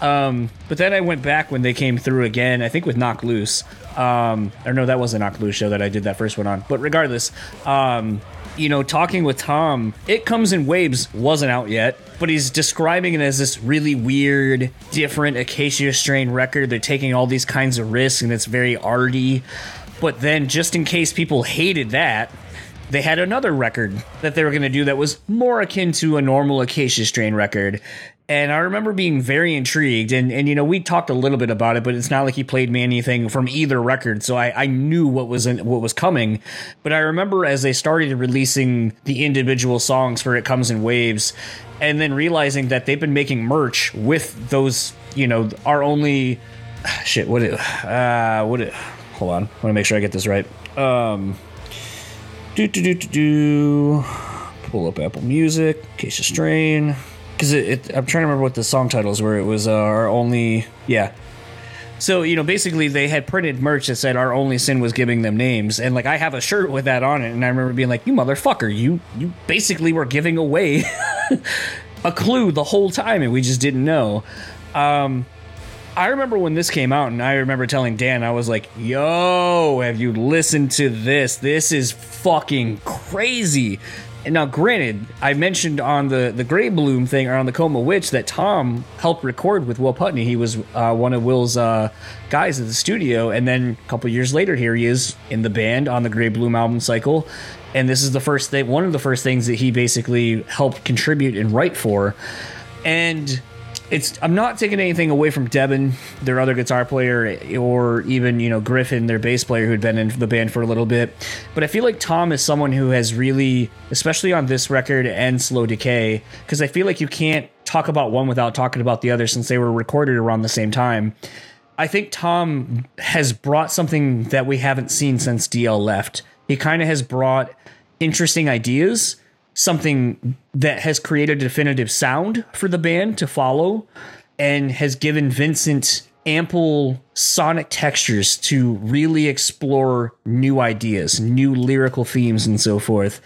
S3: Um, but then I went back when they came through again. I think with Knocked Loose. Um, or no, that was the Knocked Loose show that I did that first one on. But regardless, um, you know, talking with Tom, It Comes in Waves wasn't out yet, but he's describing it as this really weird, different Acacia strain record. They're taking all these kinds of risks and it's very arty. But then, just in case people hated that, they had another record that they were going to do that was more akin to a normal Acacia strain record. And I remember being very intrigued. And, and you know, we talked a little bit about it, but it's not like he played me anything from either record. So I, I knew what was in, what was coming. But I remember as they started releasing the individual songs for It Comes in Waves, and then realizing that they've been making merch with those, you know, our only shit. What it, uh, what it, hold on. I want to make sure I get this right. Um, do do do do do. Pull up Apple Music, Acacia Strain. Because it, it, I'm trying to remember what the song titles were. It was uh, our only, yeah. So you know, basically, they had printed merch that said our only sin was giving them names, and like I have a shirt with that on it, and I remember being like, "You motherfucker, you you basically were giving away a clue the whole time, and we just didn't know." Um, I remember when this came out, and I remember telling Dan, I was like, "Yo, have you listened to this? This is fucking crazy." Now, granted, I mentioned on the the Gravebloom thing or on the Coma Witch that Tom helped record with Will Putney. He was uh, one of Will's uh, guys at the studio, and then a couple years later, here he is in the band on the Gravebloom album cycle. And this is the first thing, one of the first things that he basically helped contribute and write for. And it's I'm not taking anything away from Devin, their other guitar player, or even you know Griffin, their bass player who'd been in the band for a little bit. But I feel like Tom is someone who has really, especially on this record and Slow Decay, because I feel like you can't talk about one without talking about the other since they were recorded around the same time. I think Tom has brought something that we haven't seen since DL left. He kind of has brought interesting ideas, something that has created a definitive sound for the band to follow, and has given Vincent ample sonic textures to really explore new ideas, new lyrical themes, and so forth.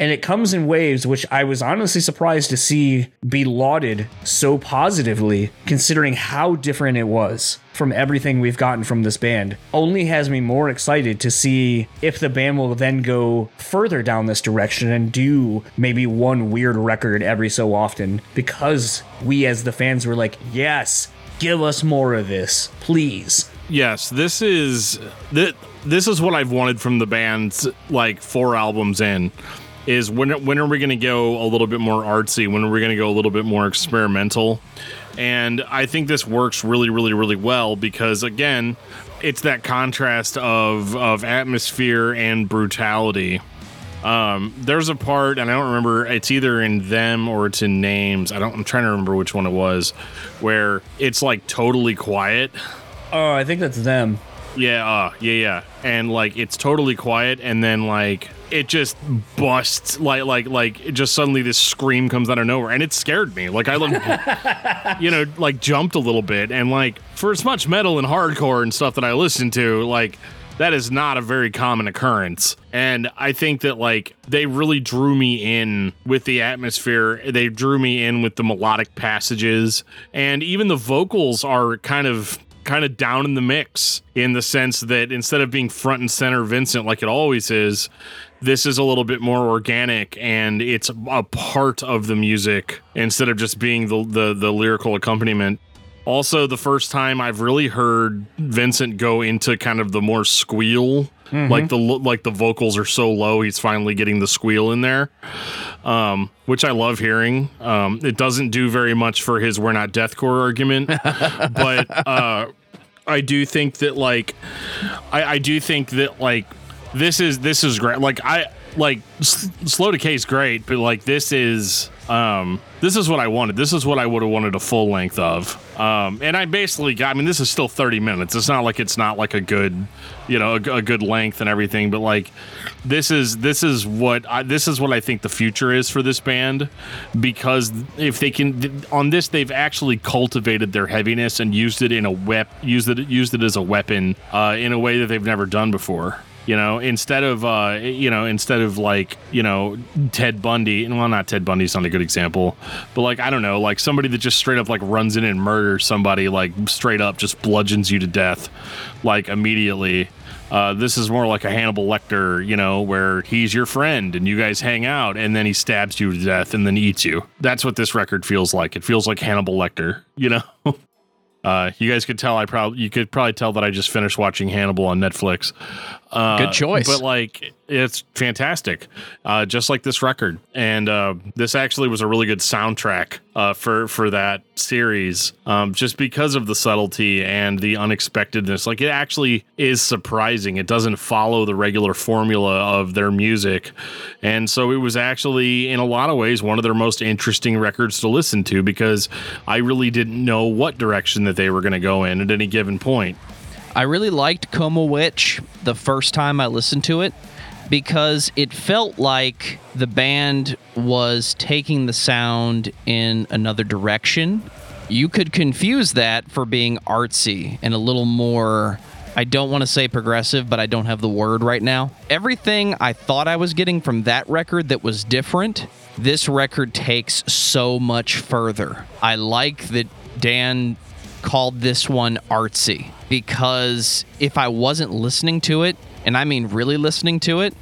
S3: And it comes in waves, which I was honestly surprised to see be lauded so positively, considering how different it was from everything we've gotten from this band. Only has me more excited to see if the band will then go further down this direction and do maybe one weird record every so often, because we as the fans were like, yes, give us more of this, please.
S2: Yes, this is th- this is what I've wanted from the band's like four albums in. Is when when are we going to go a little bit more artsy? When are we going to go a little bit more experimental? And I think this works really, really, really well because again, it's that contrast of of atmosphere and brutality. Um, there's a part, and I don't remember. It's either in them or it's in names. I don't. I'm trying to remember which one it was, where it's like totally quiet.
S3: Oh, I think that's them.
S2: Yeah, uh, yeah, yeah. And like it's totally quiet and then like it just busts like like like it just suddenly this scream comes out of nowhere and it scared me. Like I looked you know, like jumped a little bit and like for as much metal and hardcore and stuff that I listen to, like that is not a very common occurrence. And I think that like they really drew me in with the atmosphere. They drew me in with the melodic passages and even the vocals are kind of kind of down in the mix in the sense that instead of being front and center Vincent like it always is, this is a little bit more organic and it's a part of the music instead of just being the the, the lyrical accompaniment. Also, the first time I've really heard Vincent go into kind of the more squeal, like the like the vocals are so low, he's finally getting the squeal in there, um, which I love hearing. Um, it doesn't do very much for his "we're not deathcore" argument, but uh, I do think that like I, I do think that like this is this is great. Like I like S- slow decay is great, but like this is um this is what I wanted. This is what I would have wanted a full length of. Um and I basically got I mean this is still 30 minutes. It's not like it's not like a good you know a, a good length and everything, but like this is this is what I, this is what I think the future is for this band because if they can on this they've actually cultivated their heaviness and used it in a wep used it used it as a weapon uh, in a way that they've never done before you know instead of uh you know instead of like you know ted bundy and well not ted bundy's not a good example but like i don't know like somebody that just straight up like runs in and murders somebody like straight up just bludgeons you to death like immediately uh, this is more like a Hannibal Lecter, you know, where he's your friend and you guys hang out, and then he stabs you to death and then eats you. That's what this record feels like. It feels like Hannibal Lecter, you know. Uh, you guys could tell I probably you could probably tell that I just finished watching Hannibal on Netflix. Uh,
S1: Good choice.
S2: But like it's fantastic, uh, just like this record. And uh, this actually was a really good soundtrack uh, for for that series, um, just because of the subtlety and the unexpectedness. Like it actually is surprising. It doesn't follow the regular formula of their music, and so it was actually in a lot of ways one of their most interesting records to listen to because I really didn't know what direction that they were going to go in at any given point.
S1: I really liked Coma Witch the first time I listened to it because it felt like the band was taking the sound in another direction. You could confuse that for being artsy and a little more. I don't want to say progressive, but I don't have the word right now. Everything I thought I was getting from that record that was different, this record takes so much further. I like that Dan called this one artsy because if I wasn't listening to it, and I mean really listening to it,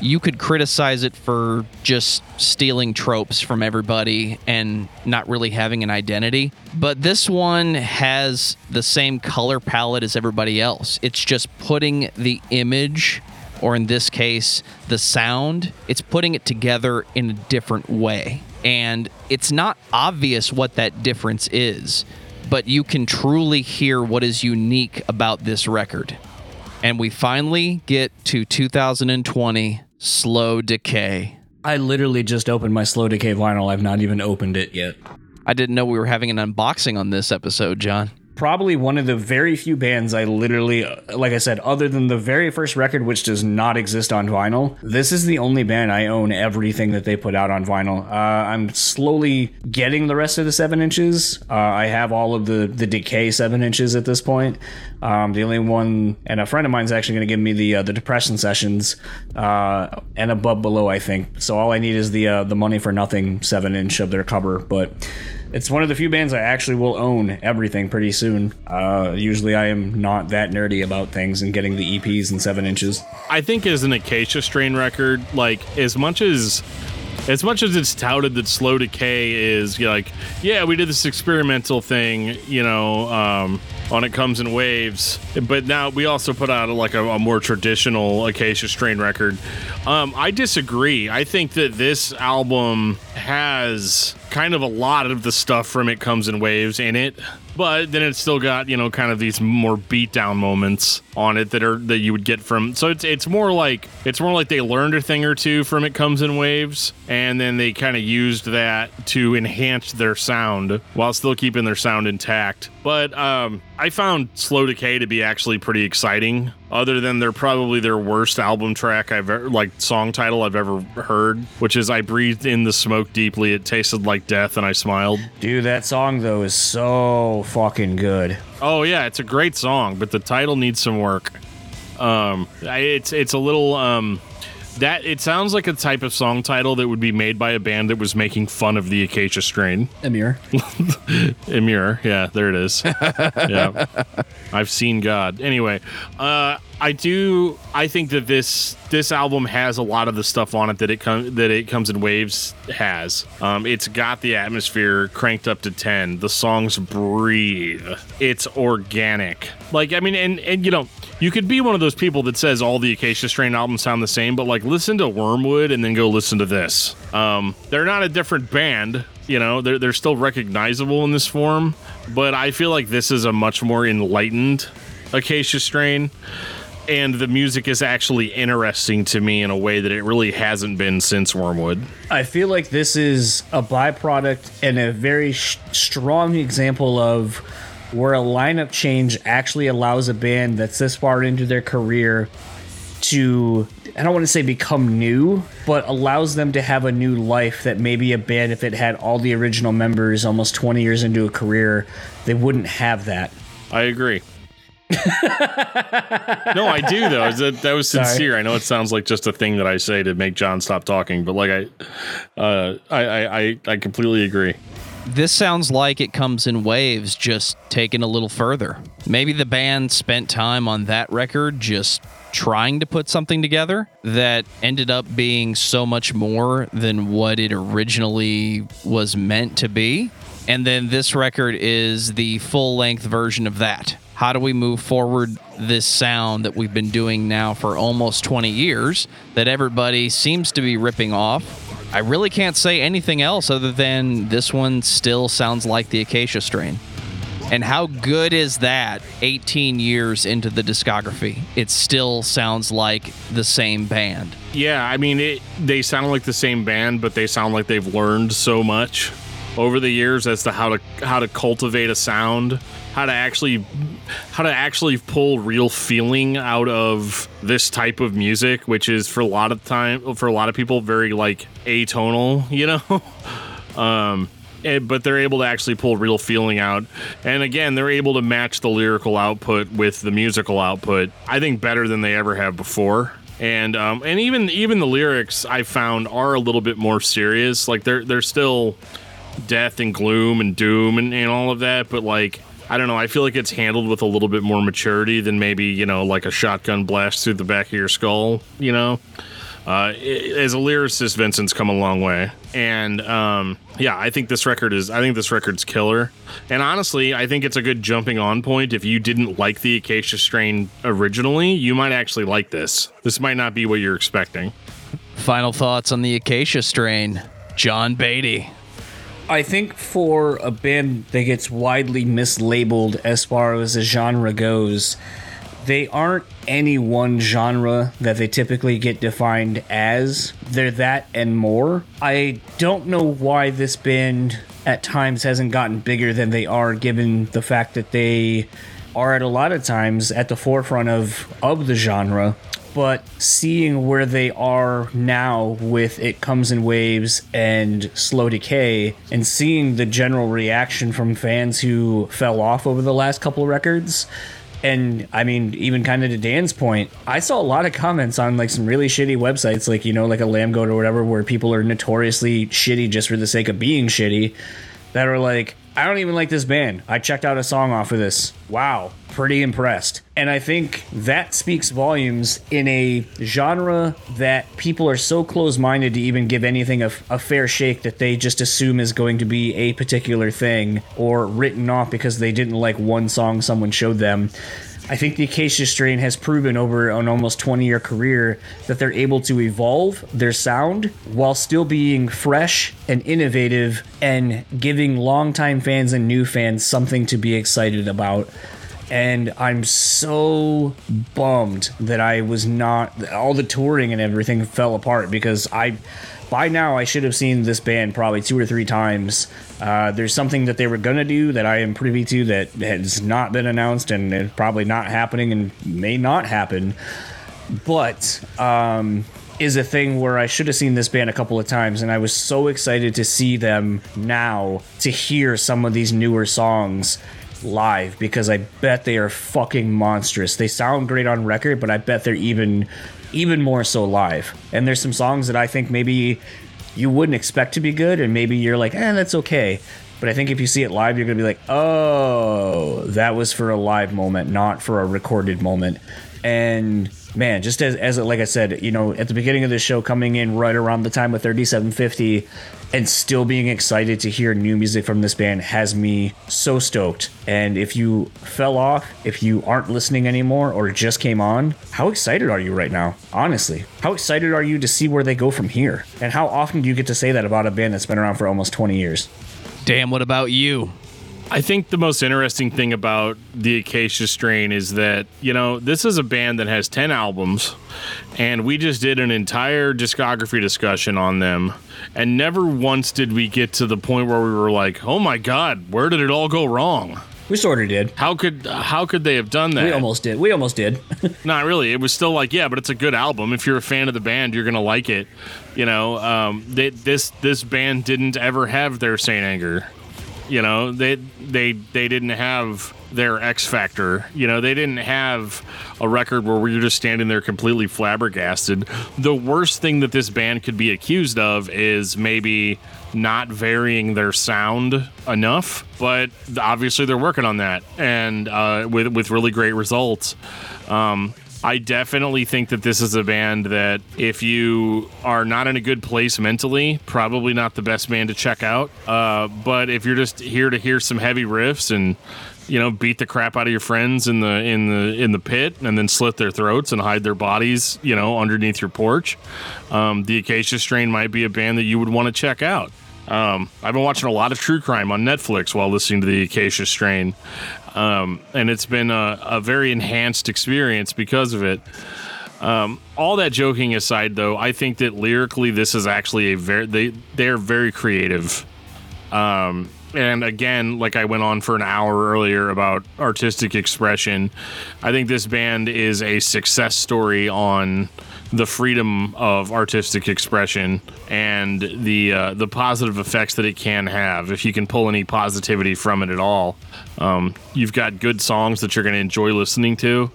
S1: you could criticize it for just stealing tropes from everybody and not really having an identity. But this one has the same color palette as everybody else. It's just putting the image, or in this case, the sound, it's putting it together in a different way. And it's not obvious what that difference is, but you can truly hear what is unique about this record. And we finally get to 2020 Slow Decay.
S3: I literally just opened my slow decay vinyl. I've not even opened it yet.
S1: I didn't know we were having an unboxing on this episode, John.
S3: Probably one of the very few bands I literally, like I said, other than the very first record, which does not exist on vinyl, this is the only band I own everything that they put out on vinyl. Uh, I'm slowly getting the rest of the seven inches. Uh, I have all of the the Decay seven inches at this point. Um, the only one, and a friend of mine's actually going to give me the uh, the Depression Sessions uh, and above below, I think. So all I need is the uh, the Money for Nothing seven inch of their cover, but. It's one of the few bands I actually will own everything pretty soon. Uh, usually, I am not that nerdy about things and getting the EPs and seven inches.
S2: I think as an Acacia strain record, like as much as as much as it's touted that slow decay is you know, like, yeah, we did this experimental thing, you know, um, on it comes in waves, but now we also put out like a, a more traditional Acacia strain record. Um, I disagree. I think that this album has kind of a lot of the stuff from it comes in waves in it but then it's still got you know kind of these more beatdown moments on it that are that you would get from so it's it's more like it's more like they learned a thing or two from it comes in waves and then they kind of used that to enhance their sound while still keeping their sound intact but um i found slow decay to be actually pretty exciting other than they're probably their worst album track I've ever like song title I've ever heard, which is I breathed in the smoke deeply. It tasted like death, and I smiled.
S3: Dude, that song though is so fucking good.
S2: Oh yeah, it's a great song, but the title needs some work. Um, I- it's it's a little um, That it sounds like a type of song title that would be made by a band that was making fun of the Acacia strain.
S3: Amir.
S2: Emir, yeah, there it is. yeah, I've seen God. Anyway, uh, I do. I think that this this album has a lot of the stuff on it that it comes that it comes in waves has. Um, it's got the atmosphere cranked up to ten. The songs breathe. It's organic. Like I mean, and and you know, you could be one of those people that says all the Acacia Strain albums sound the same, but like listen to Wormwood and then go listen to this. Um, they're not a different band. You know, they're they're still recognizable in this form, but I feel like this is a much more enlightened Acacia Strain and the music is actually interesting to me in a way that it really hasn't been since Wormwood.
S3: I feel like this is a byproduct and a very sh- strong example of where a lineup change actually allows a band that's this far into their career to I don't want to say become new, but allows them to have a new life that maybe a band if it had all the original members almost 20 years into a career, they wouldn't have that.
S2: I agree. No, I do though. That, that was sincere. Sorry. I know it sounds like just a thing that I say to make John stop talking, but like I, uh, I, I, I completely agree.
S1: This sounds like it comes in waves, just taken a little further. Maybe the band spent time on that record just trying to put something together that ended up being so much more than what it originally was meant to be. And then this record is the full length version of that how do we move forward this sound that we've been doing now for almost 20 years that everybody seems to be ripping off? I really can't say anything else other than this one still sounds like the Acacia strain. And how good is that 18 years into the discography? It still sounds like the same band.
S2: Yeah, I mean, it, they sound like the same band, but they sound like they've learned so much over the years as to how to how to cultivate a sound how to actually how to actually pull real feeling out of this type of music, which is for a lot of time for a lot of people very like atonal, you know. um, but they're able to actually pull real feeling out, and again, they're able to match the lyrical output with the musical output. I think better than they ever have before and um, and even even the lyrics I found are a little bit more serious. Like they're they're still death and gloom and doom and, and all of that, but like I don't know. I feel like it's handled with a little bit more maturity than maybe you know, like a shotgun blast through the back of your skull. You know, uh, as a lyricist, Vincent's come a long way, and um, yeah, I think this record is. I think this record's killer, and honestly, I think it's a good jumping on point. If you didn't like the Acacia Strain originally, you might actually like this. This might not be what you're expecting.
S1: Final thoughts on the Acacia Strain, John Beatty.
S3: I think for a band that gets widely mislabeled as far as the genre goes, they aren't any one genre that they typically get defined as. They're that and more. I don't know why this band at times hasn't gotten bigger than they are, given the fact that they are at a lot of times at the forefront of of the genre but seeing where they are now with It Comes in Waves and Slow Decay, and seeing the general reaction from fans who fell off over the last couple of records. And I mean, even kind of to Dan's point, I saw a lot of comments on like some really shitty websites, like, you know, like a Lambgoat or whatever, where people are notoriously shitty just for the sake of being shitty, that are like, I don't even like this band. I checked out a song off of this. Wow, pretty impressed. And I think that speaks volumes in a genre that people are so close minded to even give anything a, a, fair shake that they just assume is going to be a particular thing or written off because they didn't like one song someone showed them. I think the Acacia strain has proven over an almost 20 year career that they're able to evolve their sound while still being fresh and innovative and giving longtime fans and new fans something to be excited about. And I'm so bummed that I was not, all the touring and everything fell apart because I by now I should have seen this band probably two or three times. Uh, there's something that they were gonna do that I am privy to that has not been announced and is probably not happening and may not happen. But um, is a thing where I should have seen this band a couple of times, and I was so excited to see them now to hear some of these newer songs live because I bet they are fucking monstrous. They sound great on record, but I bet they're even even more so live. And there's some songs that I think maybe you wouldn't expect to be good, and maybe you're like, eh, that's okay. But I think if you see it live, you're gonna be like, oh, that was for a live moment, not for a recorded moment. And man, just as, as like I said, you know, at the beginning of the show, coming in right around the time of 3750 and still being excited to hear new music from this band has me so stoked. And if you fell off, if you aren't listening anymore or just came on, how excited are you right now? Honestly, how excited are you to see where they go from here? And how often do you get to say that about a band that's been around for almost 20 years?
S1: Damn, what about you?
S2: I think the most interesting thing about the Acacia Strain is that, you know, this is a band that has 10 albums, and we just did an entire discography discussion on them. And never once did we get to the point where we were like, oh my God, where did it all go wrong?
S3: We sort of did.
S2: How could how could they have done that?
S3: We almost did. We almost did.
S2: Not really. It was still like, yeah, but it's a good album. If you're a fan of the band, you're gonna like it. You know, um, they, this this band didn't ever have their Saint Anger. You know, they they they didn't have their X Factor. You know, they didn't have a record where we were just standing there completely flabbergasted. The worst thing that this band could be accused of is maybe not varying their sound enough, but obviously they're working on that and uh, with with really great results. Um, I definitely think that this is a band that if you are not in a good place mentally, probably not the best band to check out. Uh, but if you're just here to hear some heavy riffs and you know beat the crap out of your friends in the in the in the pit and then slit their throats and hide their bodies you know underneath your porch um, the acacia strain might be a band that you would want to check out um, I've been watching a lot of true crime on Netflix while listening to the Acacia Strain, um, and it's been a, a, very enhanced experience because of it. Um, all that joking aside, though, I think that lyrically this is actually a very they they're very creative. Um, and again, like I went on for an hour earlier about artistic expression, I think this band is a success story on the freedom of artistic expression and the uh, the positive effects that it can have if you can pull any positivity from it at all. Um, you've got good songs that you're going to enjoy listening to,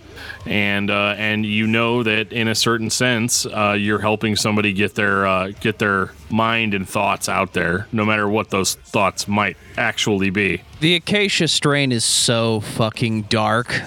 S2: and uh, and you know that in a certain sense uh, you're helping somebody get their uh, get their mind and thoughts out there, no matter what those thoughts might actually be.
S1: The Acacia strain is so fucking dark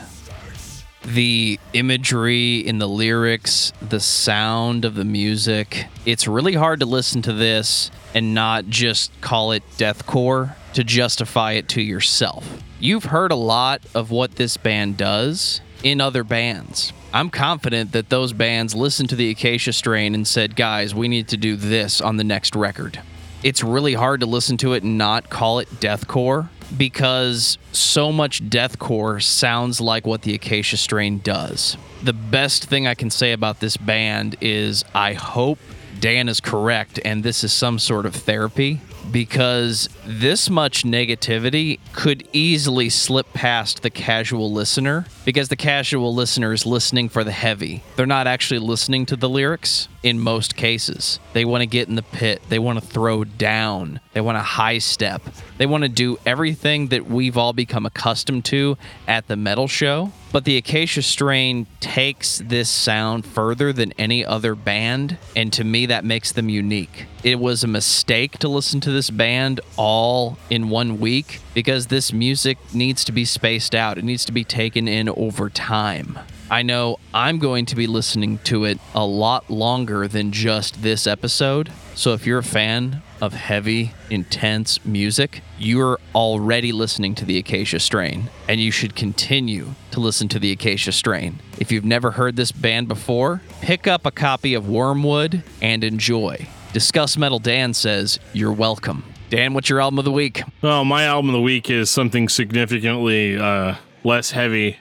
S1: the imagery in the lyrics, the sound of the music. It's really hard to listen to this and not just call it deathcore to justify it to yourself. You've heard a lot of what this band does in other bands. I'm confident that those bands listened to the Acacia Strain and said, guys, we need to do this on the next record. It's really hard to listen to it and not call it deathcore because so much deathcore sounds like what the Acacia Strain does. The best thing I can say about this band is I hope Dan is correct and this is some sort of therapy because this much negativity could easily slip past the casual listener because the casual listener is listening for the heavy. They're not actually listening to the lyrics in most cases. They want to get in the pit, they want to throw down, they want to high step, they want to do everything that we've all become accustomed to at the metal show. But the Acacia Strain takes this sound further than any other band, and to me, that makes them unique. It was a mistake to listen to this band all in one week because this music needs to be spaced out, it needs to be taken in over time. I know I'm going to be listening to it a lot longer than just this episode. So if you're a fan of heavy, intense music, you're already listening to the Acacia Strain, and you should continue to listen to the Acacia Strain. If you've never heard this band before, pick up a copy of Wormwood and enjoy. Discuss Metal Dan says, You're welcome. Dan, what's your album of the week?
S2: Well, my album of the week is something significantly uh, less heavy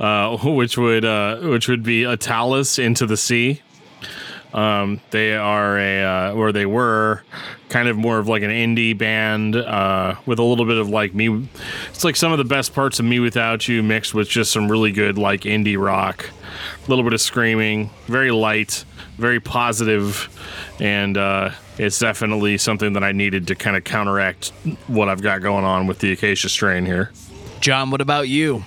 S2: uh, which would uh, which would be Atalis into the sea. Um, they are a uh, or they were kind of more of like an indie band uh, with a little bit of like me. It's like some of the best parts of Me Without you mixed with just some really good like indie rock, a little bit of screaming, very light, very positive, and uh, it's definitely something that I needed to kind of counteract what I've got going on with the Acacia strain here.
S1: John, what about you?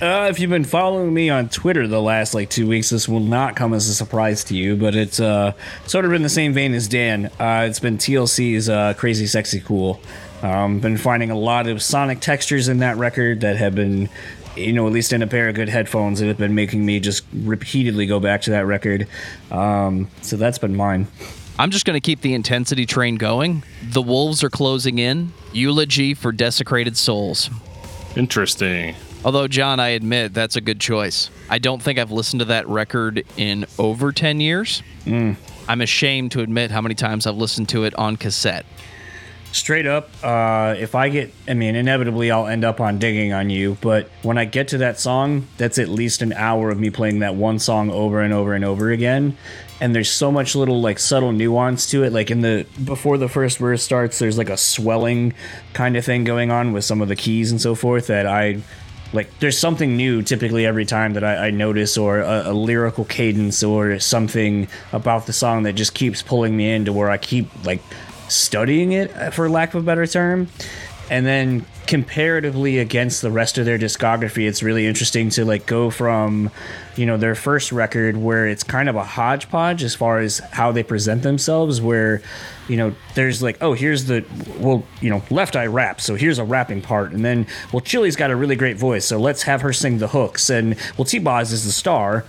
S3: Uh, if you've been following me on Twitter the last like two weeks, this will not come as a surprise to you, but it's uh, sort of in the same vein as Dan. Uh, it's been TLC's uh, Crazy Sexy Cool. Um, been finding a lot of sonic textures in that record that have been, you know, at least in a pair of good headphones that have been making me just repeatedly go back to that record. Um, so that's been mine.
S1: I'm just going to keep the intensity train going. The Wolves are closing in. Eulogy for Desecrated Souls.
S2: Interesting.
S1: Although, John, I admit that's a good choice. I don't think I've listened to that record in over 10 years. I'm ashamed to admit how many times I've listened to it on cassette.
S3: Straight up, uh, if I get, I mean, inevitably I'll end up on digging on you, but when I get to that song, that's at least an hour of me playing that one song over and over and over again. And there's so much little like subtle nuance to it. Like in the before the first verse starts, there's like a swelling kind of thing going on with some of the keys and so forth that I like there's something new typically every time that I, I notice or a, a lyrical cadence or something about the song that just keeps pulling me in to where I keep like studying it uh, for lack of a better term. And then comparatively against the rest of their discography it's really interesting to like go from you know their first record where it's kind of a hodgepodge as far as how they present themselves where you know there's like oh here's the well you know left eye rap so here's a rapping part. And then well Chilli's got a really great voice so let's have her sing the hooks. And well t-boz is the star.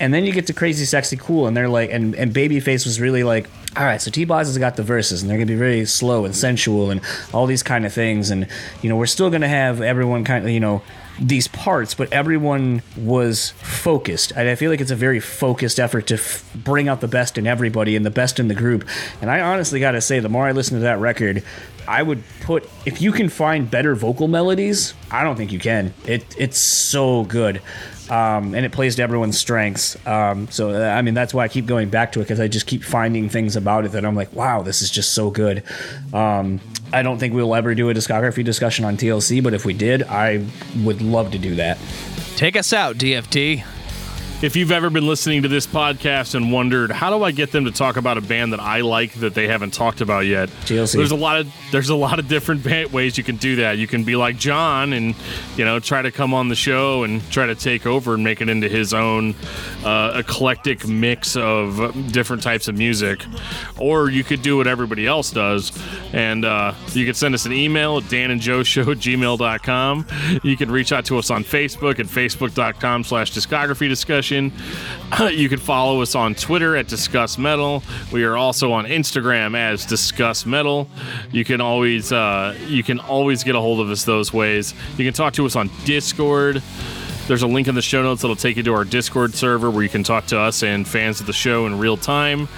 S3: And then you get to crazy sexy cool and they're like and, and babyface was really like all right so t-boz has got the verses and they're gonna be very slow and sensual and all these kind of things and you know we're still gonna have everyone kind of you know these parts, but everyone was focused. And I feel like it's a very focused effort to f- bring out the best in everybody and the best in the group. And I honestly got to say, the more I listen to that record, I would put if you can find better vocal melodies, I don't think you can. It it's so good. Um, and it plays to everyone's strengths. Um, so I mean that's why I keep going back to it because I just keep finding things about it that I'm like, wow, this is just so good. Um, I don't think we'll ever do a discography discussion on TLC, but if we did, I would love to do that.
S1: Take us out, DFT.
S2: If you've ever been listening to this podcast and wondered how do I get them to talk about a band that I like that they haven't talked about yet,
S3: TLC.
S2: there's a lot of there's a lot of different ways you can do that. You can be like John and you know try to come on the show and try to take over and make it into his own uh, eclectic mix of different types of music, or you could do what everybody else does, and uh, you could send us an email at danandjoeshow at gmail.com. You can reach out to us on Facebook at facebook.com slash discography discussion. You can follow us on Twitter at Discuss Metal. We are also on Instagram as Discuss Metal. You can always uh, you can always get a hold of us those ways. You can talk to us on Discord. There's a link in the show notes that'll take you to our Discord server where you can talk to us and fans of the show in real time.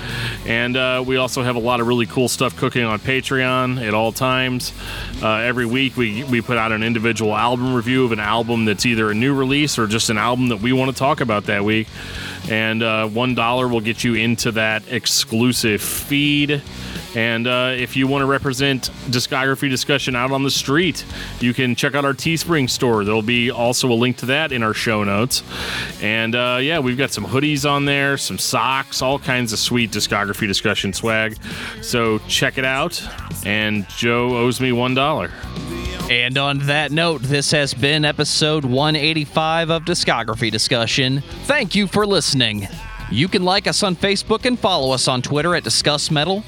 S2: And uh, we also have a lot of really cool stuff cooking on Patreon at all times. Uh, every week, we, we put out an individual album review of an album that's either a new release or just an album that we want to talk about that week. And uh, $1 will get you into that exclusive feed. And uh, if you want to represent discography discussion out on the street, you can check out our Teespring store. There'll be also a link to that in our show notes. And uh, yeah, we've got some hoodies on there, some socks, all kinds of sweet discography discussion swag. So check it out. And Joe owes me one dollar.
S1: And on that note, this has been episode 185 of Discography Discussion. Thank you for listening. You can like us on Facebook and follow us on Twitter at Discuss Metal.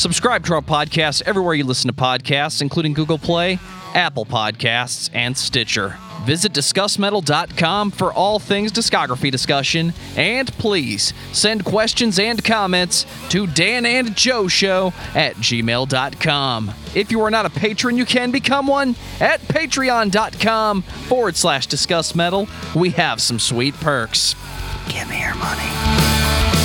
S1: Subscribe to our podcast everywhere you listen to podcasts, including Google Play, Apple Podcasts, and Stitcher. Visit DiscussMetal.com for all things discography discussion, and please send questions and comments to Dan and Joe Show at gmail.com. If you are not a patron, you can become one at patreon.com forward slash discuss metal. We have some sweet perks. Give me your money.